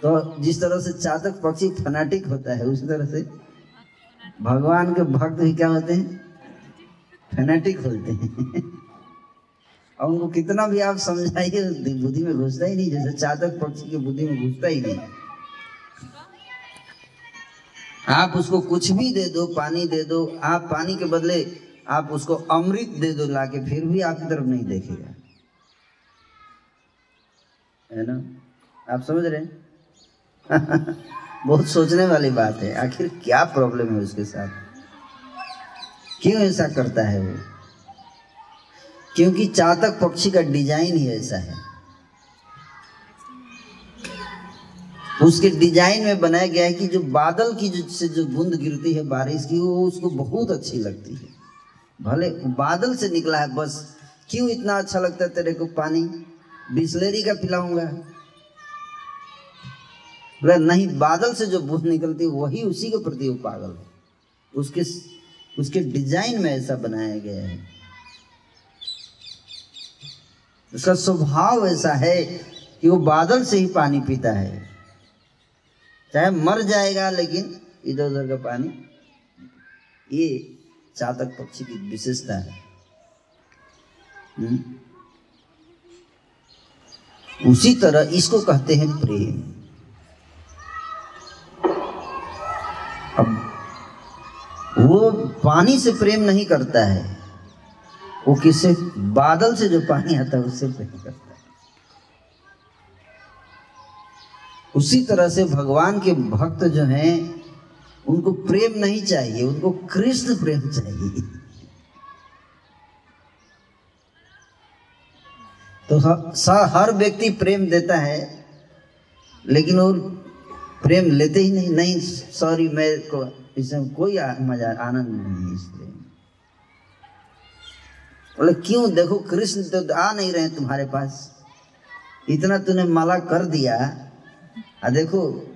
तो जिस तरह से चातक पक्षी फनाटिक होता है, उसी तरह से भगवान के भक्त भी क्या होते हैं? फैनेटिक होते हैं। और उनको कितना भी आप समझाइए बुद्धि में घुसता ही नहीं, जैसे चातक पक्षी की बुद्धि में घुसता ही नहीं। आप उसको कुछ भी दे दो, पानी दे दो, आप पानी के बदले आप उसको अमृत दे दो लाके, फिर भी आपकी तरफ़ नहीं देखेगा। है ना? आप समझ रहे हैं? बहुत सोचने वाली बात है। आखिर क्या प्रॉब्लम है उसके साथ? क्यों ऐसा करता है वो? क्योंकि चातक पक्षी का डिज़ाइन ही ऐसा है। उसके डिज़ाइन में बनाया गया है कि जो बादल की जो से जो बूंद गिरती है बारिश की, वो उसको बहुत अच्छी लगती है। भले बादल से निकला है, बस क्यों इतना अच्छा लगता है तेरे को पानी? बिस्लेरी का पिलाऊँगा। नहीं, बादल से जो बूंद निकलती है, वही उसी के प्रति वो पागल है। उसके उसके डिज़ाइन में ऐसा बनाया गया है। उसका स्वभाव ऐसा है कि वो बादल से ही पानी पीता है। चाहे मर जाएगा, लेकिन इधर उधर का पानी, ये चातक पक्षी की विशेषता है। हम्म? उसी तरह इसको कहते हैं प्रेम। अब वो पानी से प्रेम नहीं करता है। वो किससे बादल से जो पानी आता है, उससे प्रेम करता है। उसी तरह से भगवान के भक्त जो हैं, उनको प्रेम नहीं चाहिए, उनको कृष्ण प्रेम चाहिए। तो हर व्यक्ति प्रेम देता है, लेकिन वो प्रेम लेते ही नहीं नहीं सॉरी मैं को इसमें कोई मज़ा आनंद नहीं है इस प्रेम बोले, क्यों? देखो, कृष्ण तो आ नहीं रहे तुम्हारे पास। इतना तूने माला कर दिया। आ, देखो,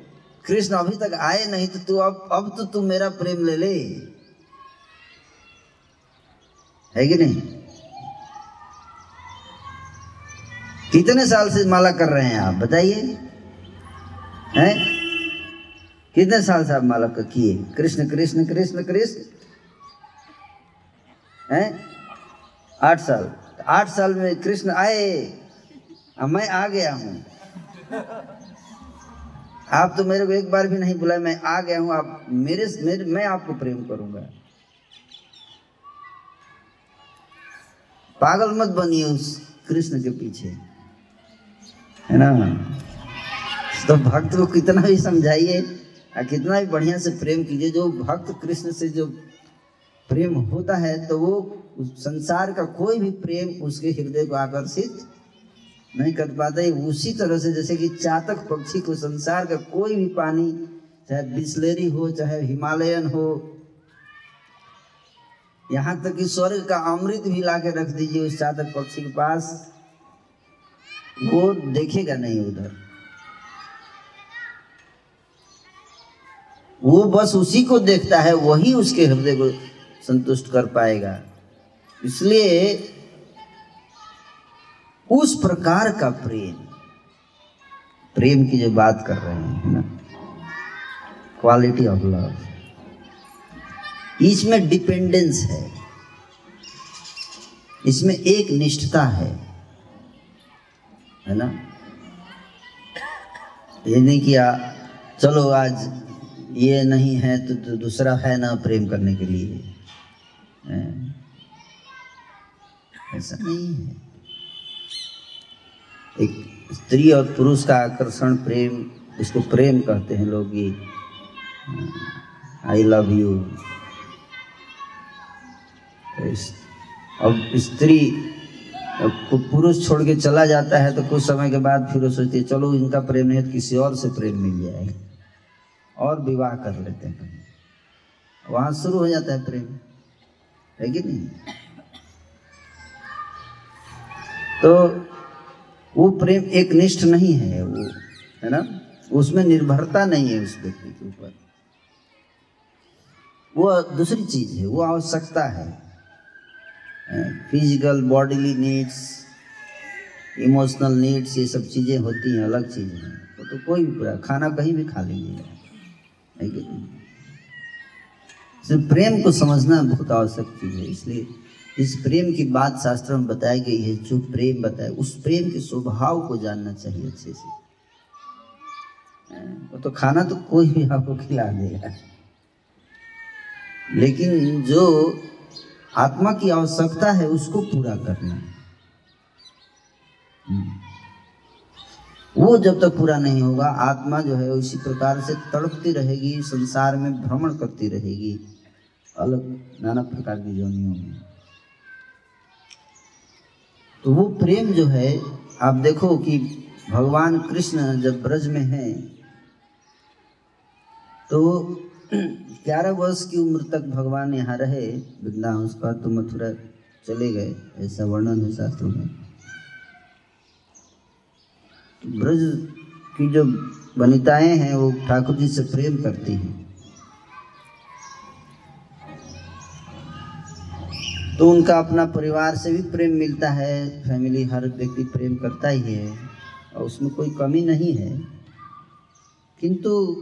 कृष्ण अभी तक आए नहीं तो तू अब अब तो तू मेरा प्रेम ले ले। है कि नहीं? कितने साल से माला कर रहे हैं आप, बताइए? हैं? कितने साल से आप माला किए? कृष्ण कृष्ण कृष्ण कृष्ण। हैं? आठ साल। आठ साल में कृष्ण आए। अब मैं आ गया हूँ। आप तो मेरे को एक बार भी नहीं बुलाए मैं आ गया हूँ। आप मेरे, मेरे मैं आपको प्रेम करूँगा। पागल मत बनिए उस कृष्ण के पीछे। है ना? तो भक्त को कितना भी समझाइए। कितना भी बढ़िया से प्रेम कीजिए, जो भक्त कृष्ण से जो प्रेम होता है तो वो संसार का कोई भी प्रेम उसके हृदय को आकर्षित नहीं कर पाते। उसी तरह से जैसे कि चातक पक्षी को संसार का कोई भी पानी, चाहे बिस्लेरी हो, चाहे हिमालयन हो, यहाँ तक कि स्वर्ग का अमृत भी ला के रख दीजिए उस चातक पक्षी के पास, वो देखेगा नहीं उधर। वो बस उसी को देखता है, वही उसके हृदय को संतुष्ट कर पाएगा। इसलिए उस प्रकार का प्रेम प्रेम की जो बात कर रहे हैं ना? क्वालिटी ऑफ़ लव इसमें डिपेंडेंस है। इसमें एक निष्ठता है। है ना? ये नहीं किया चलो आज ये नहीं है तो, दूसरा है ना प्रेम करने के लिए। ऐसा नहीं है। एक स्त्री और पुरुष का आकर्षण प्रेम इसको प्रेम कहते हैं लोग ये। I love you. अब स्त्री पुरुष छोड़ के चला जाता है तो कुछ समय के बाद फिर वो सोचती है चलो इनका प्रेम नहीं है तो किसी और से प्रेम मिल जाएगा। और विवाह कर लेते हैं। वहाँ शुरू हो जाता है प्रेम। है कि नहीं? तो वो प्रेम एक निष्ठ नहीं है वो, है ना? उसमें निर्भरता नहीं है उस व्यक्ति के ऊपर। वो दूसरी चीज़ है, वो आवश्यकता है। Physical bodily needs emotional needs ये सब चीज़ें होती हैं, अलग चीज़ें हैं। वो तो कोई भी, खाना कहीं भी खा लेंगे प्रेम को समझना बहुत आवश्यक चीज़ है, इसलिए इस प्रेम की बात शास्त्र में बताई गई है, जो प्रेम बताए, उस प्रेम के स्वभाव को जानना चाहिए अच्छे से। वो तो खाना तो कोई भी आपको खिला देगा। लेकिन जो आत्मा की आवश्यकता है, उसको पूरा करना। वो जब तक पूरा नहीं होगा, आत्मा जो है उसी प्रकार से तड़पती रहेगी, संसार में भ्रमण करती रहेगी। अलग नाना प्रकार की योनियों में। तो वो प्रेम जो है, आप देखो कि भगवान कृष्ण जब ब्रज में हैं तो ग्यारह वर्ष की उम्र तक भगवान यहाँ रहे वृंदावन उसके बाद तो मथुरा चले गए, ऐसा वर्णन है शास्त्रों में। ब्रज की जो वनिताएँ हैं, वो ठाकुर जी से प्रेम करती हैं। तो उनका अपना परिवार से भी प्रेम मिलता है, फैमिली हर व्यक्ति प्रेम करता ही है, और उसमें कोई कमी नहीं है। किंतु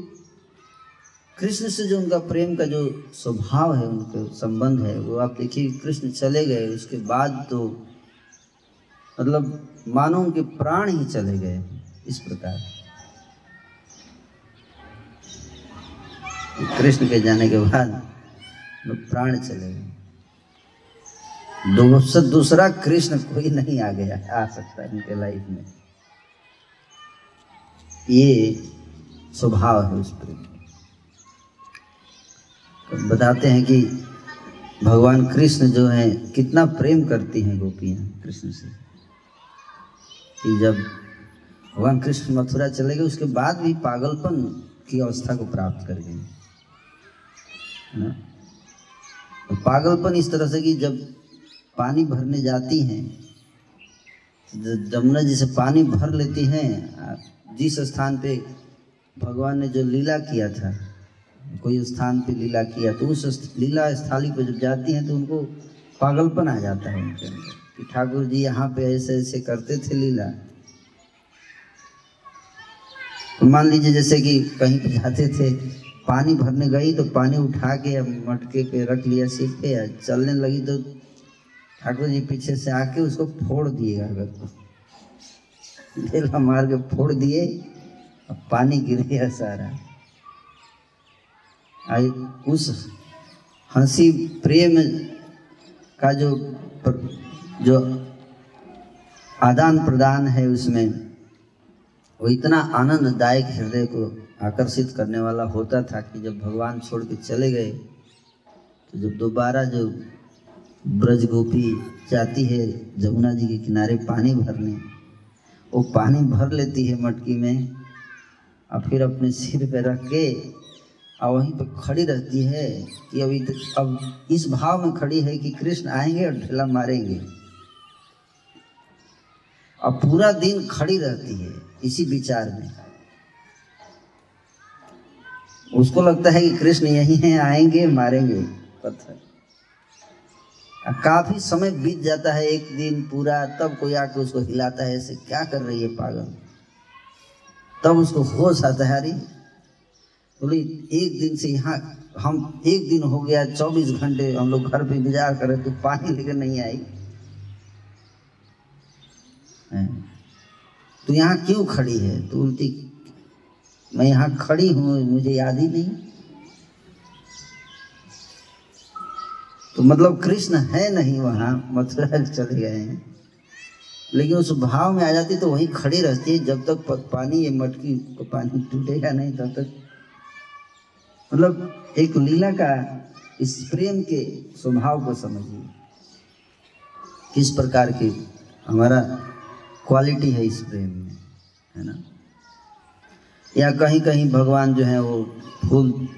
कृष्ण से जो उनका प्रेम का जो स्वभाव है, उनका संबंध है, वो आप देखिए, कृष्ण चले गए, उसके बाद तो मतलब मानो उनके प्राण ही चले गए इस प्रकार। कृष्ण के जाने के बाद प्राण चले गए। दूसरा दूसरा कृष्ण कोई नहीं आ गया आ सकता इनके लाइफ में। ये स्वभाव है उस प्रेम तो बताते हैं कि भगवान कृष्ण जो है, कितना प्रेम करती हैं गोपियाँ कृष्ण से। कि जब भगवान कृष्ण मथुरा चले गए, उसके बाद भी पागलपन की अवस्था को प्राप्त कर गए। तो पागलपन इस तरह से कि जब पानी भरने जाती हैं जमुना जी से पानी भर लेती हैं जिस स्थान पे भगवान ने जो लीला किया था, कोई स्थान पे लीला किया तो उस लीला स्थाली पर जब जाती हैं तो उनको पागलपन आ जाता है उनके अंदर। कि ठाकुर जी यहाँ पे ऐसे ऐसे करते थे लीला। तो मान लीजिए जैसे कि कहीं पे जाते थे, पानी भरने गई तो पानी उठा के मटके पे रख लिया, सिर पे या चलने लगी तो ठाकुर जी पीछे से आके उसको फोड़ दिएगा अगर ढेला मार के फोड़ दिए और पानी गिर गया सारा। आई उस हँसी प्रेम का जो जो आदान प्रदान है उसमें, वो इतना आनंददायक हृदय को आकर्षित करने वाला होता था कि जब भगवान छोड़ के चले गए तो जब दोबारा जो ब्रज गोपी जाती है जमुना जी के किनारे पानी भरने, वो पानी भर लेती है मटकी में और फिर अपने सिर पे रख के और वहीं पर खड़ी रहती है कि अभी अब इस भाव में खड़ी है कि कृष्ण आएँगे और ढेला मारेंगे। और पूरा दिन खड़ी रहती है इसी विचार में। उसको लगता है कि कृष्ण यही हैं, आएँगे, मारेंगे पत्थर। काफ़ी समय बीत जाता है, एक दिन पूरा, तब कोई आके उसको हिलाता है, ऐसे क्या कर रही है पागल। तब उसको होश आता है, अरे, बोले, एक दिन से यहाँ, हम एक दिन हो गया, चौबीस घंटे हम लोग घर पे इंतज़ार कर रहे तो पानी लेकर नहीं आई। तो यहाँ क्यों खड़ी है? तो उल्टी, मैं यहाँ खड़ी हूँ, मुझे याद ही नहीं। तो मतलब कृष्ण है नहीं वहाँ, मथुरा चले गए हैं। लेकिन उस भाव में आ जाती तो वहीं खड़ी रहती है, जब तक पानी ये मटकी को पानी टूटेगा नहीं तब तक। मतलब एक लीला का इस प्रेम के स्वभाव को समझिए। किस प्रकार की हमारा क्वालिटी है इस प्रेम में, है ना? या कहीं कहीं भगवान जो है वो फूल,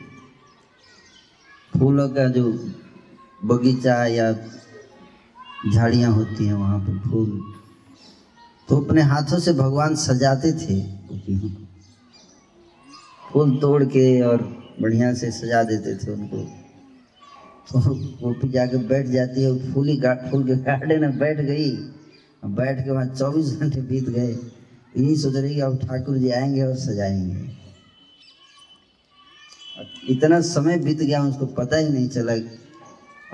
फूलों का जो बगीचा या झाड़ियाँ होती हैं, वहाँ पर फूल। तो अपने हाथों से भगवान सजाते थे फूल तोड़ के और बढ़िया से सजा देते थे उनको। तो गोपी जाके बैठ जाती है, फूल ही फूल के गार्डन में बैठ गई। बैठ के वहाँ चौबीस घंटे बीत गए। यही सोच रही कि अब ठाकुर जी आएँगे और सजाएँगे। इतना समय बीत गया, उसको पता ही नहीं चला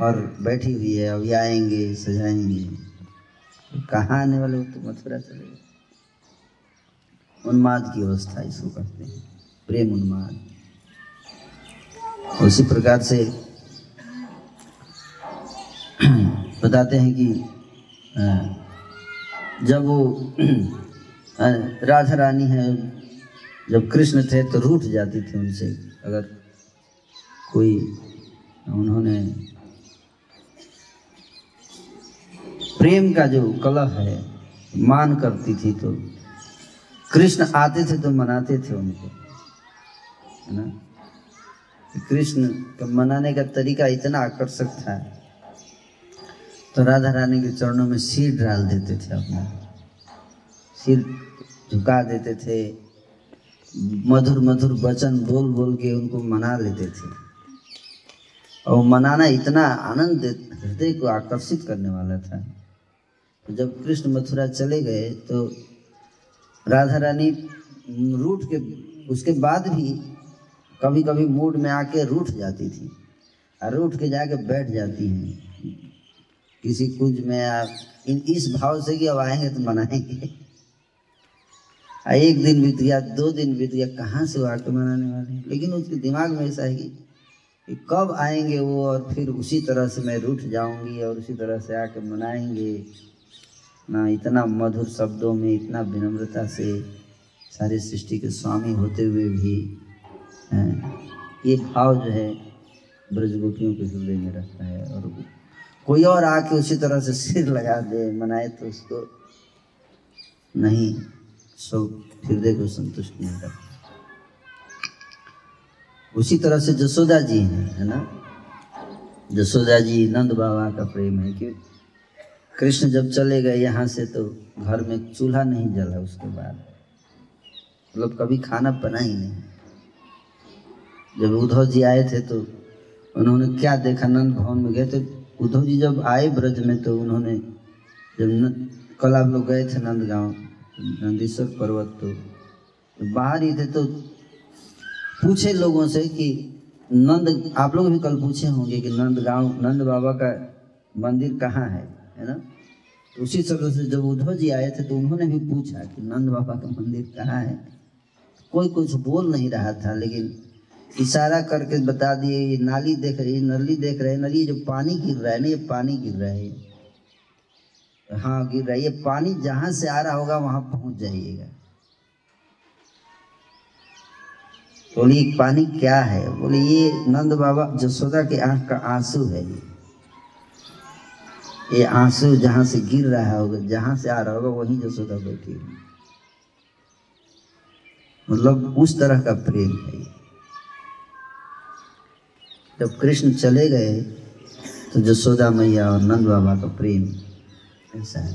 और बैठी हुई है। अब ये आएँगे, सजाएँगे। कहाँ आने वाले तो मथुरा चले उन्माद की अवस्था इसको कहते हैं। प्रेम उन्माद। उसी प्रकार से बताते हैं कि जब वो राधा रानी है, जब कृष्ण थे तो रूठ जाती थी उनसे। अगर कोई, उन्होंने प्रेम का जो कलह है, मान करती थी तो कृष्ण आते थे तो मनाते थे उनको, है ना? कृष्ण का मनाने का तरीका इतना आकर्षक था। तो राधा रानी के चरणों में सिर डाल देते थे अपना। सिर झुका देते थे। मधुर मधुर वचन बोल बोल के उनको मना लेते थे। और मनाना इतना आनंद हृदय को आकर्षित करने वाला था। तो जब कृष्ण मथुरा चले गए तो राधा रानी रूठ के, उसके बाद भी कभी कभी मूड में आके रूठ जाती थी। और रूठ के जाके बैठ जाती हैं। किसी कुछ में आप इन इस भाव से कि अब आएँगे तो मनाएँगे। एक दिन बीत गया दो दिन बीत गया कहाँ से आके मनाने वाले लेकिन उसके दिमाग में ऐसा है कि, कब आएँगे वो और फिर उसी तरह से मैं रूठ जाऊँगी और उसी तरह से आके मनाएँगे। ना इतना मधुर शब्दों में इतना विनम्रता से सारी सृष्टि के स्वामी होते हुए भी ये भाव जो है ब्रज गोपियों के हृदय में रहता है और कोई और आके उसी तरह से सिर लगा दे, मनाए तो उसको। नहीं सब हृदय को संतुष्ट नहीं करता उसी तरह से जसोदा जी हैं, है ना? जसोदा जी नंद बाबा का प्रेम है कि कृष्ण जब चले गए यहाँ से तो घर में चूल्हा नहीं जला उसके बाद। मतलब कभी खाना बना ही नहीं। जब उद्धव जी आए थे तो उन्होंने क्या देखा? नंद भवन में गए तो उद्धव जी जब आए ब्रज में तो उन्होंने जब न, कल आप लोग गए थे नंदगांव नंदीश्वर पर्वत तो, बाहर ही थे तो पूछे लोगों से कि नंद आप लोग भी कल पूछे होंगे कि नंद गाँव नंद बाबा का मंदिर कहाँ है है ना? तो उसी तरह से जब उद्धव जी आए थे तो उन्होंने भी पूछा कि नंद बाबा का मंदिर कहाँ है? कोई कुछ बोल नहीं रहा था लेकिन इशारा करके बता दिए, ये नाली देख रही नली देख रहे, नली जो पानी गिर रहा है ना, ये पानी गिर रहा है। हाँ गिर रहा है। ये पानी जहाँ से आ रहा होगा, वहाँ पहुँच जाइएगा। बोली पानी क्या है? बोले, ये नंद बाबा जसोदा के आँख का आँसू है ये। ये आँसू जहाँ से गिर रहा होगा, जहाँ से आ रहा होगा, वहीं जसोदा बैठी मतलब उस तरह का प्रेम है ये। जब कृष्ण चले गए तो जसोदा मैया और नंद बाबा का प्रेम ऐसा है।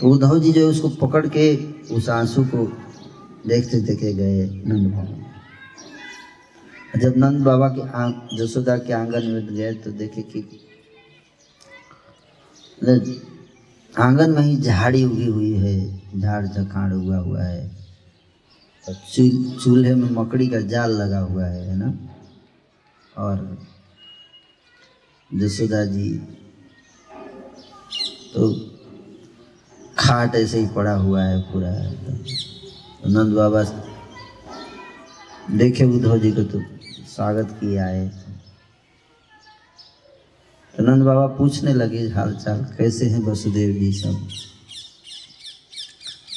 तो उद्धव जी जो उसको पकड़ के उस आँसू को देखते देखे गए नंद बाबा। जब नंद बाबा के जसोदा के आँगन में गए तो देखे कि आँगन में ही झाड़ी उगी हुई है झाड़ झखाड़ उगा हुआ है। चूल्हे में मकड़ी का जाल लगा हुआ है है ना? और जसोदा जी तो खाट ऐसे ही पड़ा हुआ है पूरा। तो नंद बाबा देखे उद्धव जी को तो स्वागत किया है। तो नंद बाबा पूछने लगे हाल चाल कैसे हैं वसुदेव जी सब?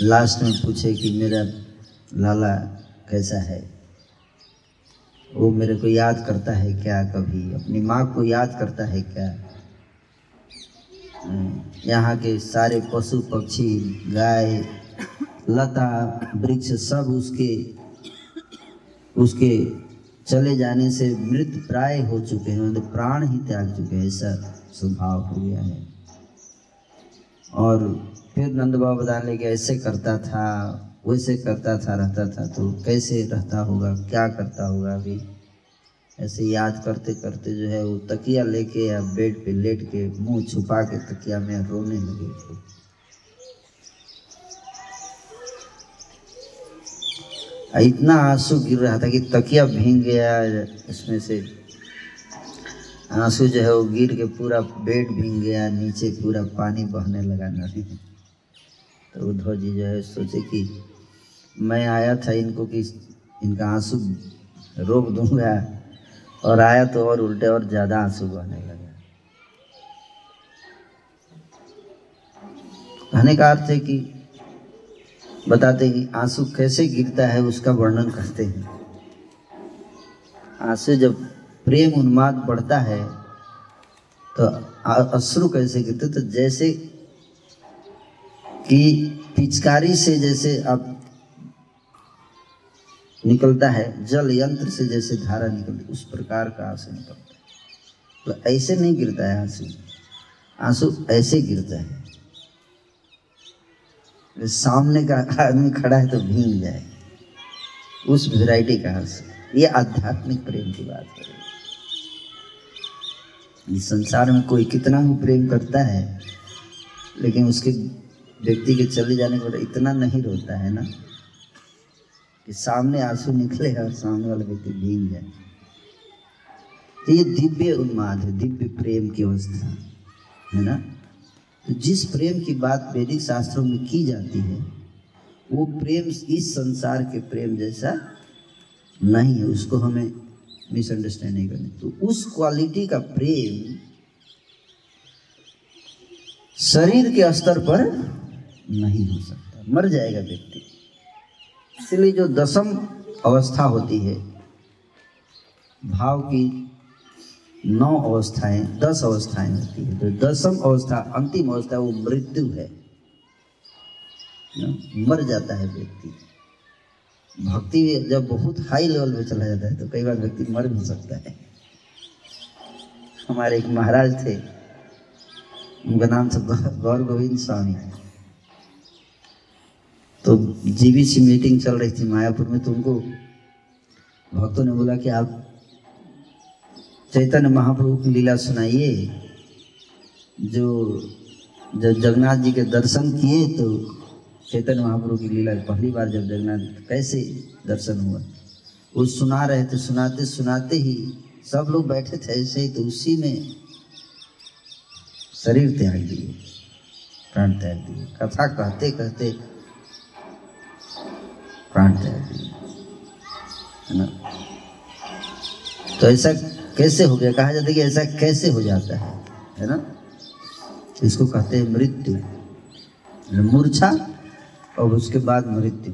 लास्ट में पूछे कि, मेरा लाला, कैसा है? वो मेरे को याद करता है क्या कभी? अपनी माँ को याद करता है क्या? यहाँ के सारे पशु पक्षी, गाय, लता, वृक्ष सब उसके उसके चले जाने से मृत प्राय हो चुके हैं मतलब प्राण ही त्याग चुके हैं, ऐसा स्वभाव हो गया है। और फिर नंद बाबा बताने लगे ऐसे करता था। वैसे करता था, रहता था तो कैसे रहता होगा, क्या करता होगा अभी? ऐसे याद करते करते जो है वो तकिया लेके या बेड पे लेट के मुँह छुपा के तकिया में रोने लगे। थे इतना आँसू गिर रहा था कि तकिया भींग गया उसमें से। आँसू जो है वो गिर के पूरा बेड भींग गया, नीचे पूरा पानी बहने लगा नहीं तो उद्धव जी जो है सोचे कि मैं आया था इनको कि इनका आँसू रोक दूँगा और आया तो और उल्टे और ज़्यादा आँसू बहने लगा। कहने का अर्थ है कि बताते कि आँसू कैसे गिरता है उसका वर्णन करते हैं। आँसू जब प्रेम उन्माद बढ़ता है तो अश्रु कैसे गिरते तो जैसे कि पिचकारी से जैसे अब निकलता है, जल यंत्र से जैसे धारा निकलती, उस प्रकार का आँसू निकलता है। तो ऐसे नहीं गिरता है आँसू। आँसू ऐसे गिरता है। सामने का आदमी खड़ा है तो भीग जाए। उस वैरायटी का आँसू। ये आध्यात्मिक प्रेम की बात करें इस संसार में कोई कितना भी प्रेम करता है, लेकिन उसके व्यक्ति के चले जाने के बाद इतना नहीं रोता है ना। कि सामने आँसू निकले और सामने वाला व्यक्ति भीग जाए तो ये दिव्य उन्माद है, दिव्य प्रेम की अवस्था, है ना? तो जिस प्रेम की बात वैदिक शास्त्रों में की जाती है, वो प्रेम इस संसार के प्रेम जैसा नहीं है, उसको हमें मिसअंडरस्टैंड नहीं करनी। तो उस क्वालिटी का प्रेम शरीर के स्तर पर नहीं हो सकता। मर जाएगा व्यक्ति। इसलिए जो दसम अवस्था होती है, भाव की नौ अवस्थाएँ, दस अवस्थाएँ होती है। तो दसम अवस्था, अंतिम अवस्था, वो मृत्यु है? मर जाता है व्यक्ति। भक्ति जब बहुत हाई लेवल पे चला जाता है तो कई बार व्यक्ति मर भी सकता है। हमारे एक महाराज थे, उनका नाम था गौर गोविंद स्वामी। तो जीबीसी मीटिंग चल रही थी मायापुर में तो उनको भक्तों ने बोला कि आप चैतन्य महाप्रभु की लीला सुनाइए। जो जब जगन्नाथ जी के दर्शन किए तो चैतन्य महाप्रभु की लीला पहली बार जब जगन्नाथ कैसे दर्शन हुआ, वो सुना रहे थे, सुनाते सुनाते ही सब लोग बैठे थे ऐसे ही तो उसी में शरीर त्याग दिए, प्राण त्याग दिए। कथा कहते कहते प्राण त्याग है ना? तो ऐसा कैसे हो गया? कहा जाता है कि ऐसा कैसे हो जाता है? है ना? इसको कहते हैं मृत्यु। मूर्छा और उसके बाद मृत्यु।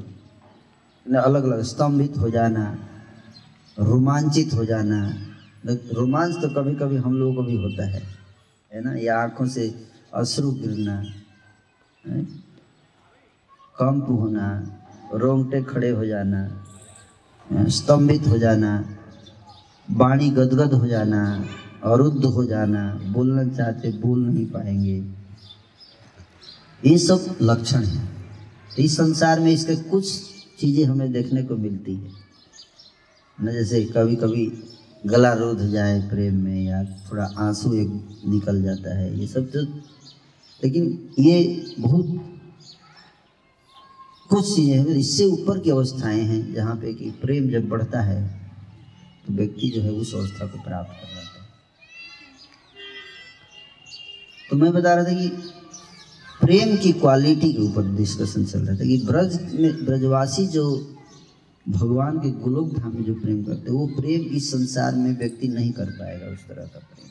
अलग अलग स्तंभित हो जाना, रोमांचित हो जाना। रोमांच तो कभी कभी हम लोगों को भी होता है। है ना? या आँखों से अश्रु गिरना? कंप होना रोंगटे खड़े हो जाना, स्तंभित हो जाना वाणी गदगद हो जाना, अरुद्ध हो जाना, बोलना चाहते बोल नहीं पाएँगे। ये सब लक्षण है। इस संसार में इसके कुछ चीज़ें हमें देखने को मिलती है। न जैसे कभी कभी गला रोध जाए प्रेम में या थोड़ा आँसू एक निकल जाता है, ये सब तो लेकिन ये बहुत कुछ चीज़ें हैं, इससे ऊपर की अवस्थाएँ हैं, जहाँ पे कि प्रेम जब बढ़ता है तो व्यक्ति जो है उस अवस्था को प्राप्त कर जाता है। तो मैं बता रहा था कि प्रेम की क्वालिटी के ऊपर डिस्कशन चल रहा था कि ब्रज में, ब्रजवासी जो भगवान के गोलोक धाम में जो प्रेम करते वो प्रेम इस संसार में व्यक्ति नहीं कर पाएगा उस तरह का प्रेम।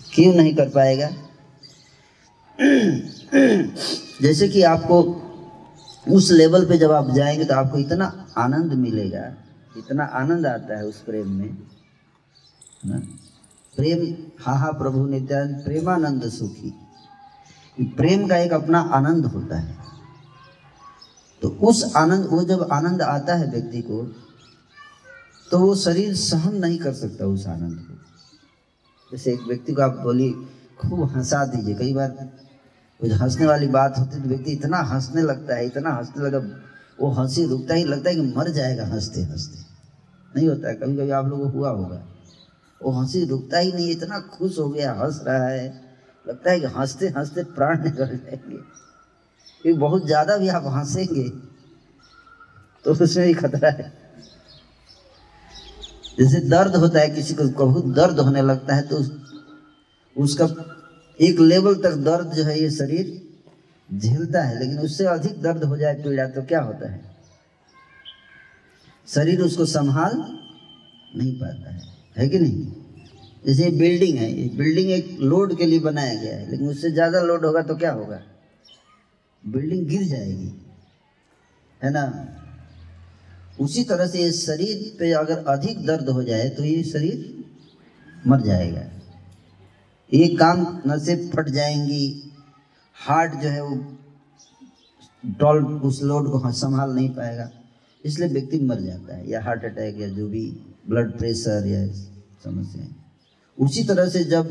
क्यों नहीं कर पाएगा? जैसे कि आपको उस लेवल पे जब आप जाएँगे तो आपको इतना आनंद मिलेगा, इतना आनंद आता है उस प्रेम में, ना? प्रेम, हा हा, प्रभु नित्यानंद, प्रेमानंद सुखी। प्रेम का एक अपना आनंद होता है। तो उस आनंद, वो जब आनंद आता है व्यक्ति को तो वो शरीर सहन नहीं कर सकता उस आनंद को। जैसे एक व्यक्ति को आप बोली खूब हंसा दीजिए, कई बार हंसने वाली बात होती तो व्यक्ति इतना हंसने लगता है, इतना हंसने लगा, वो हँसी रुकता ही लगता है कि मर जाएगा हँसते हँसते। नहीं होता है कभी कभी आप लोगों को हुआ होगा। वो हँसी रुकता ही नहीं, इतना खुश हो गया, हंस रहा है। लगता है कि हँसते हँसते प्राण निकल जाएँगे। क्योंकि बहुत ज़्यादा भी आप हंसेंगे तो उसमें भी खतरा है। जैसे दर्द होता है, किसी को बहुत दर्द होने लगता है तो उसका एक लेवल तक दर्द जो है ये शरीर झेलता है, लेकिन उससे अधिक दर्द हो जाए पीड़ा तो क्या होता है? शरीर उसको संभाल नहीं पाता है। है कि नहीं? जैसे बिल्डिंग है, ये बिल्डिंग एक लोड के लिए बनाया गया है, लेकिन उससे ज़्यादा लोड होगा तो क्या होगा? बिल्डिंग गिर जाएगी। है ना? उसी तरह से ये शरीर पे अगर अधिक दर्द हो जाए तो ये शरीर मर जाएगा। ये काम नसें फट जाएँगी। हार्ट जो है वो डॉल उस लोड को संभाल नहीं पाएगा। इसलिए व्यक्ति मर जाता है या हार्ट अटैक या जो भी ब्लड प्रेशर या समस्या उसी तरह से जब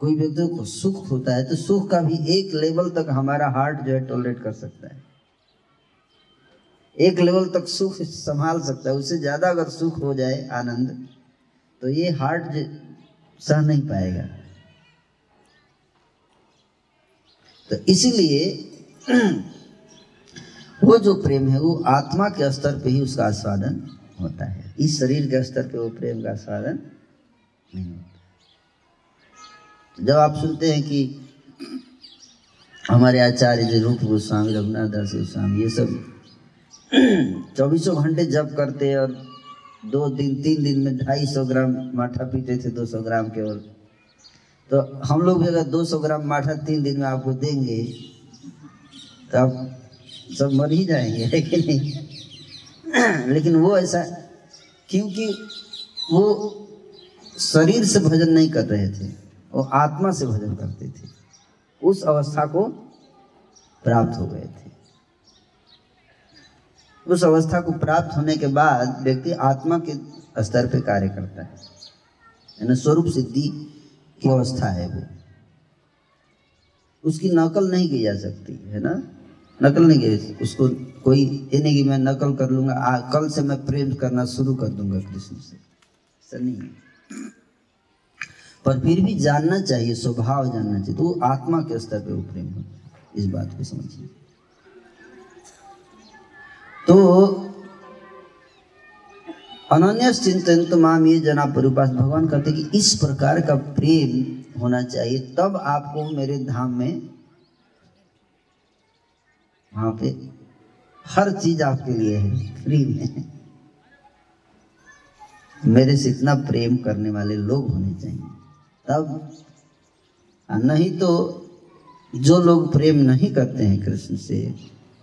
कोई व्यक्ति को सुख होता है तो सुख का भी एक लेवल तक हमारा हार्ट जो है टॉलरेट कर सकता है। एक लेवल तक सुख संभाल सकता है। उससे ज़्यादा अगर सुख हो जाए आनंद तो ये हार्ट सह नहीं पाएगा। तो इसीलिए वो जो प्रेम है, वो आत्मा के स्तर पे ही उसका आस्वादन होता है। इस शरीर के स्तर पे वो प्रेम का आस्वादन नहीं होता। जब आप सुनते हैं कि हमारे आचार्य जो रूप गोस्वामी रघुनाथ दास गोस्वामी, ये सब चौबीसों घंटे जब करते और दो दिन, तीन दिन में ढाई सौ ग्राम माठा पीते थे, दो सौ ग्राम केवल तो हम लोग भी अगर दो सौ ग्राम माठा तीन दिन में आपको देंगे तो आप सब मर ही जाएँगे कि नहीं? लेकिन वो ऐसा, क्योंकि वो शरीर से भजन नहीं कर रहे थे, वो आत्मा से भजन करते थे, उस अवस्था को प्राप्त हो गए थे। उस अवस्था को प्राप्त होने के बाद व्यक्ति आत्मा के स्तर पे कार्य करता है ना स्वरूप सिद्धि की अवस्था है वो। उसकी नकल नहीं की जा सकती है ना? नकल नहीं की उसको कोई ये नहीं कि मैं नकल कर लूँगा आ, कल से मैं प्रेम करना शुरू कर दूँगा कृष्ण से। ऐसा नहीं है। पर फिर भी जानना चाहिए स्वभाव जानना चाहिए। तो आत्मा के स्तर पे वो प्रेम होता है। इस बात को समझिए। तो अनन्य चिंतन तो माम ये जना परुपास भगवान कहते कि इस प्रकार का प्रेम होना चाहिए, तब आपको मेरे धाम में वहाँ पे हर चीज़ आपके लिए है, फ्री में। मेरे से इतना प्रेम करने वाले लोग होने चाहिए। तब नहीं तो जो लोग प्रेम नहीं करते हैं कृष्ण से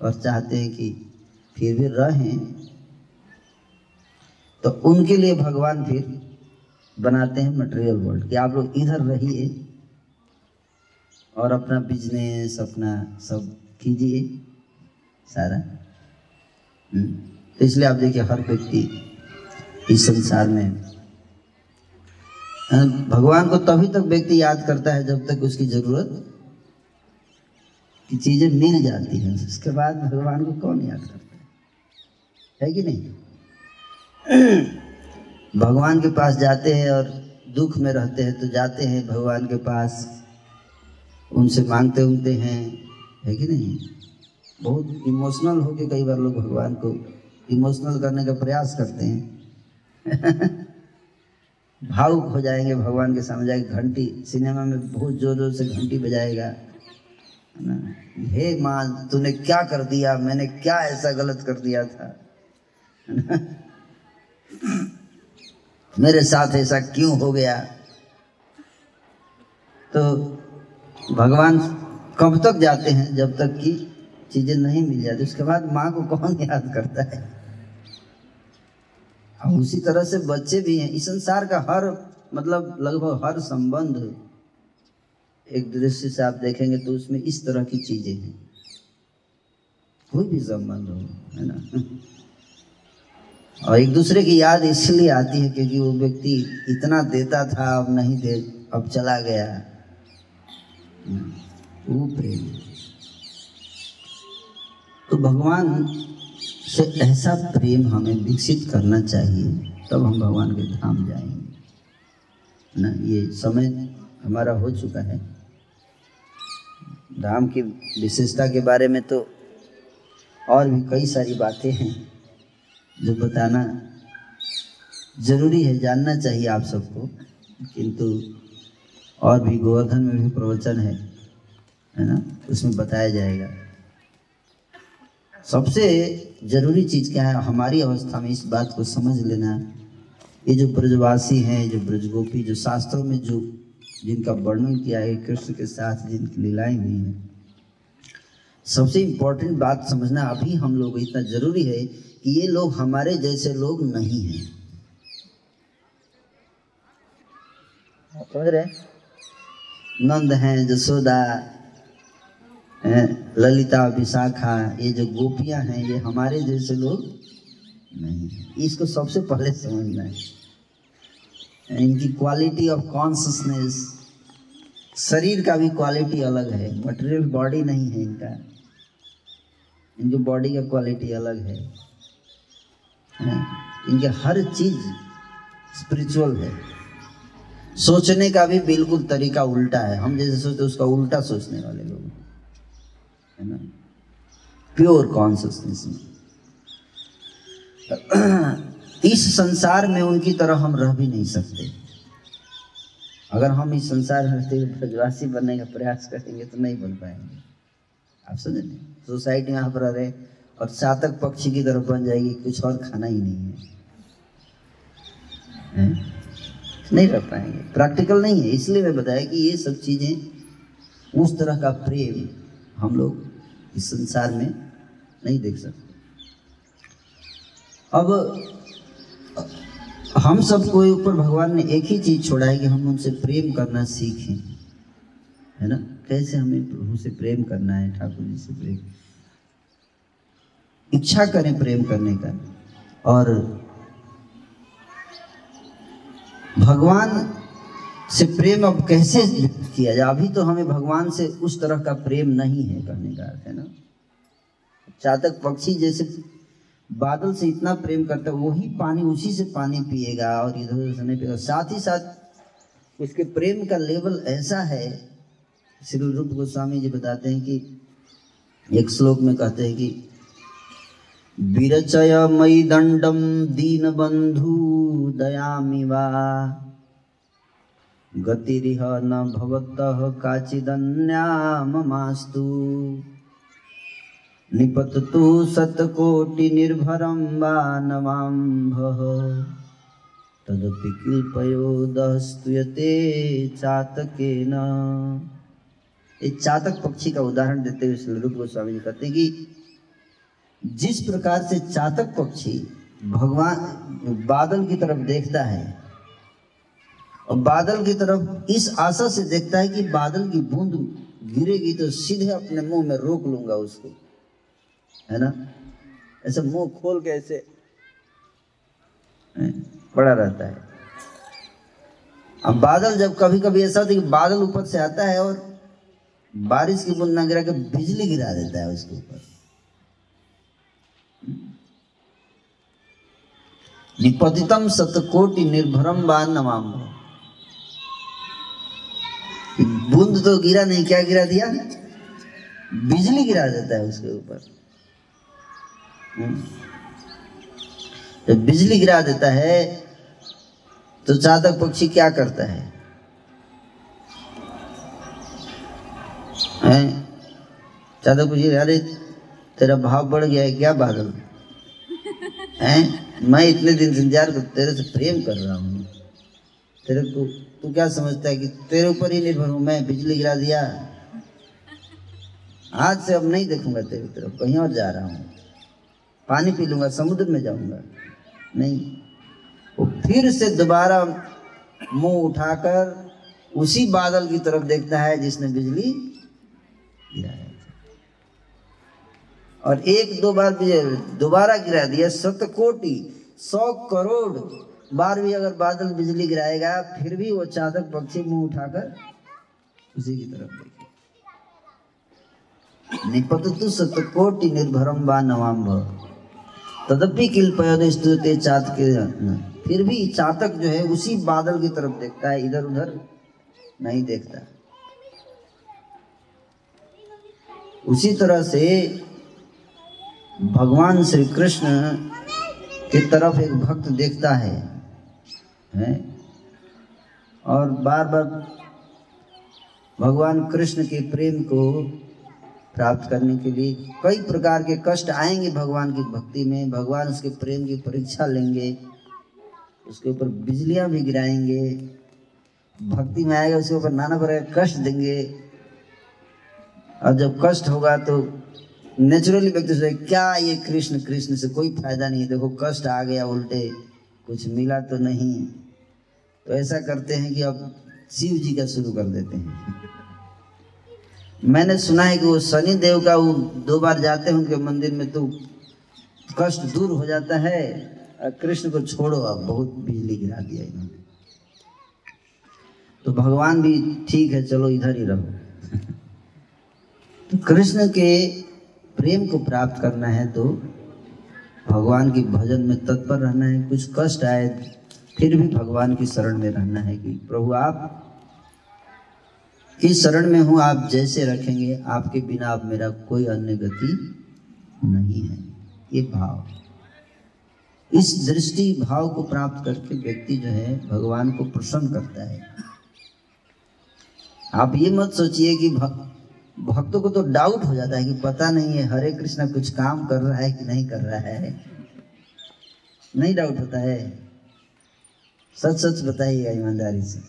और चाहते हैं कि फिर भी रहें तो उनके लिए भगवान फिर बनाते हैं मटेरियल वर्ल्ड कि आप लोग इधर रहिए और अपना बिज़नेस अपना सब कीजिए सारा। हम्म, तो इसलिए आप देखिए हर व्यक्ति इस संसार में भगवान को तभी तक व्यक्ति याद करता है जब तक उसकी ज़रूरत की चीज़ें मिल जाती हैं। उसके बाद भगवान को कौन याद करता है? है कि नहीं? भगवान के पास जाते हैं और दुख में रहते हैं तो जाते हैं भगवान के पास। उनसे मांगते उंगते हैं, है कि नहीं? बहुत इमोशनल होके कई बार लोग भगवान को इमोशनल करने का प्रयास करते हैं। भावुक हो जाएँगे भगवान के सामने जाएँगे घंटी, सिनेमा में बहुत ज़ोर ज़ोर से घंटी बजाएगा। ना? हे माँ, तूने क्या कर दिया? मैंने क्या ऐसा गलत कर दिया था? मेरे साथ ऐसा क्यों हो गया? तो भगवान कब तक जाते हैं जब तक कि चीज़ें नहीं मिल जाती? उसके बाद माँ को कौन याद करता है? और उसी तरह से बच्चे भी हैं। इस संसार का हर मतलब लगभग हर संबंध एक दृश्य से आप देखेंगे तो उसमें इस तरह की चीज़ें हैं। कोई भी संबंध हो, है ना? और एक दूसरे की याद इसलिए आती है क्योंकि वो व्यक्ति इतना देता था, अब नहीं दे, अब चला गया। वो प्रेम तो भगवान से ऐसा प्रेम हमें विकसित करना चाहिए, तब हम भगवान के धाम जाएँगे। ना, ये समय हमारा हो चुका है। धाम की विशेषता के बारे में तो और भी कई सारी बातें हैं। जो बताना ज़रूरी है, जानना चाहिए आप सबको, किंतु और भी गोवर्धन में भी प्रवचन है है ना? उसमें बताया जाएगा। सबसे ज़रूरी चीज़ क्या है, हमारी अवस्था में इस बात को समझ लेना। ये जो ब्रजवासी हैं, जो ब्रजगोपी, जो शास्त्रों में जो जिनका वर्णन किया है, कृष्ण के साथ जिनकी लीलाएँ हुई हैं, सबसे इम्पोर्टेंट बात समझना अभी हम लोग इतना ज़रूरी है ये लोग हमारे जैसे लोग नहीं हैं। समझ रहे नंद हैं, जसोदा ललिता, विशाखा, ये जो गोपियाँ हैं, ये हमारे जैसे लोग नहीं इसको सबसे पहले समझना है। इनकी क्वालिटी ऑफ़ कॉन्सियसनेस शरीर का भी क्वालिटी अलग है मटेरियल बॉडी नहीं है इनका। इनकी बॉडी का क्वालिटी अलग है। इनके हर चीज़ स्पिरिचुअल है। सोचने का भी बिल्कुल तरीका उल्टा है। हम जैसे सोचते उसका उल्टा सोचने वाले लोग है। ना? प्योर कॉन्सियसनेस में। इस संसार में उनकी तरह हम रह भी नहीं सकते। अगर हम इस संसार रहते हुए ब्रजवासी बनने का प्रयास करेंगे तो नहीं बन पाएँगे। आप समझ? रहे सोसाइटी यहाँ पर रहे और चातक पक्षी की तरफ़ बन जाएगी, कुछ और खाना ही नहीं है। हैं? नहीं रह पाएँगे। प्रैक्टिकल नहीं है। इसलिए मैं बताया कि ये सब चीज़ें, उस तरह का प्रेम हम लोग इस संसार में नहीं देख सकते। अब, हम सबको ऊपर भगवान ने एक ही चीज़ छोड़ा है कि हम उनसे प्रेम करना सीखें। है ना? कैसे हमें प्रभु से प्रेम करना है, ठाकुर जी से प्रेम? इच्छा करें प्रेम करने का। और भगवान से प्रेम अब कैसे किया जाए? अभी तो हमें भगवान से उस तरह का प्रेम नहीं है कहने का, है ना? चातक पक्षी जैसे बादल से इतना प्रेम करता है, वही पानी उसी से पानी पिएगा और इधर उधर नहीं पिएगा। साथ ही साथ उसके प्रेम का लेवल ऐसा है, श्री रूप गोस्वामी जी बताते हैं कि एक श्लोक में कहते हैं कि विरचय मई दंडम दीन बंधु दयामि वा। गतिरिह न भवतः काचिदन्या ममास्तु निपततु शतकोटि निर्भरं वा नवाम्भः तदपि किल्पयोदस्तुयते चातकेन। ये चातक पक्षी का उदाहरण देते हुए श्री रूप गोस्वामी जी कहते कि जिस प्रकार से चातक पक्षी भगवान बादल की तरफ़ देखता है और बादल की तरफ़ इस आशा से देखता है कि बादल की बूंद गिरेगी तो सीधे अपने मुँह में रोक लूँगा उसको। है ना? ऐसे मुँह खोल के ऐसे पड़ा रहता है। अब बादल जब कभी कभी ऐसा होता है कि बादल ऊपर से आता है और बारिश की बूंद ना गिरा के बिजली गिरा देता है उसके ऊपर। निपतितम सतकोटि निर्भरम वा नमाम बूंद तो गिरा नहीं, क्या गिरा दिया? बिजली गिरा देता है उसके ऊपर। जब बिजली गिरा देता है तो चातक पक्षी क्या करता है? हैं? चातक पक्षी, अरे, तेरा भाव बढ़ गया है, क्या बादल हैं? मैं इतने दिन से इंतज़ार कर, तेरे से प्रेम कर रहा हूँ। तेरे को, तू क्या समझता है कि तेरे ऊपर ही निर्भर हूँ मैं? बिजली गिरा दिया। आज से अब नहीं देखूँगा तेरी तरफ़, कहीं और जा रहा हूँ। पानी पी लूँगा, समुद्र में जाऊँगा। नहीं। वो फिर से दोबारा मुँह उठाकर उसी बादल की तरफ़ देखता है जिसने बिजली गिराया। और एक दो बार दोबारा गिरा दिया शतकोटि सौ करोड़। बार भी अगर बादल बिजली गिराएगा, फिर भी वो चातक पक्षी मुँह उठाकर उसी की तरफ़ देखे निपततु शतकोटि निर्भरम तदपि स्तुते चात के फिर भी चातक जो है, उसी बादल की तरफ़ देखता है इधर उधर नहीं देखता। उसी तरह से भगवान श्री कृष्ण की तरफ़ एक भक्त देखता है, हैं? और बार बार भगवान कृष्ण के प्रेम को प्राप्त करने के लिए कई प्रकार के कष्ट आएँगे भगवान की भक्ति में। भगवान उसके प्रेम की परीक्षा लेंगे, उसके ऊपर बिजलियाँ भी गिराएँगे, भक्ति में आएगा, उसके ऊपर नाना प्रकार कष्ट देंगे। और जब कष्ट होगा तो नेचुरली व्यक्ति सोचे क्या ये कृष्ण कृष्ण से कोई फ़ायदा नहीं है? देखो, कष्ट आ गया उल्टे। कुछ मिला तो नहीं। तो ऐसा करते हैं कि अब शिव जी का शुरू कर देते हैं। मैंने सुना है कि वो शनि देव का वो दो बार जाते हैं उनके मंदिर में तो कष्ट दूर हो जाता है। और कृष्ण को छोड़ो, अब बहुत बिजली गिरा दिया इन्होंने। तो भगवान भी ठीक है, चलो इधर ही रहो। तो कृष्ण के प्रेम को प्राप्त करना है तो भगवान की भजन में तत्पर रहना है, कुछ कष्ट आए, फिर भी भगवान की शरण में रहना है कि प्रभु, आप की शरण में हूँ, आप जैसे रखेंगे, आपके बिना अब मेरा कोई अन्य गति नहीं है। ये भाव। इस दृष्टि भाव को प्राप्त करके व्यक्ति जो है, भगवान को प्रसन्न करता है। आप ये मत सोचिए कि भक्त को तो डाउट हो जाता है कि पता नहीं है, हरे कृष्णा कुछ काम कर रहा है कि नहीं कर रहा है। नहीं डाउट होता है। सच सच बताइएगा ईमानदारी से।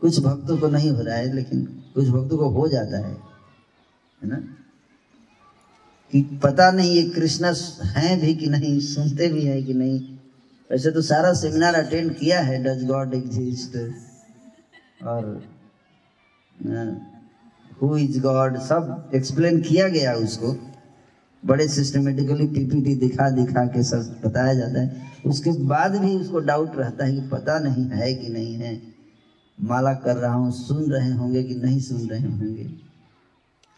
कुछ भक्तों को नहीं हो रहा है, लेकिन कुछ भक्तों को हो जाता है। है ना? कि पता नहीं ये कृष्णा हैं भी कि नहीं, सुनते भी हैं कि नहीं। वैसे तो सारा सेमिनार अटेंड किया है डज गॉड एग्जिस्ट और हु इज़ गॉड सब एक्सप्लेन किया गया उसको। बड़े सिस्टमेटिकली पीपीटी दिखा दिखा के सब बताया जाता है। उसके बाद भी उसको डाउट रहता है कि पता नहीं है कि नहीं है। माला कर रहा हूँ, सुन रहे होंगे कि नहीं सुन रहे होंगे।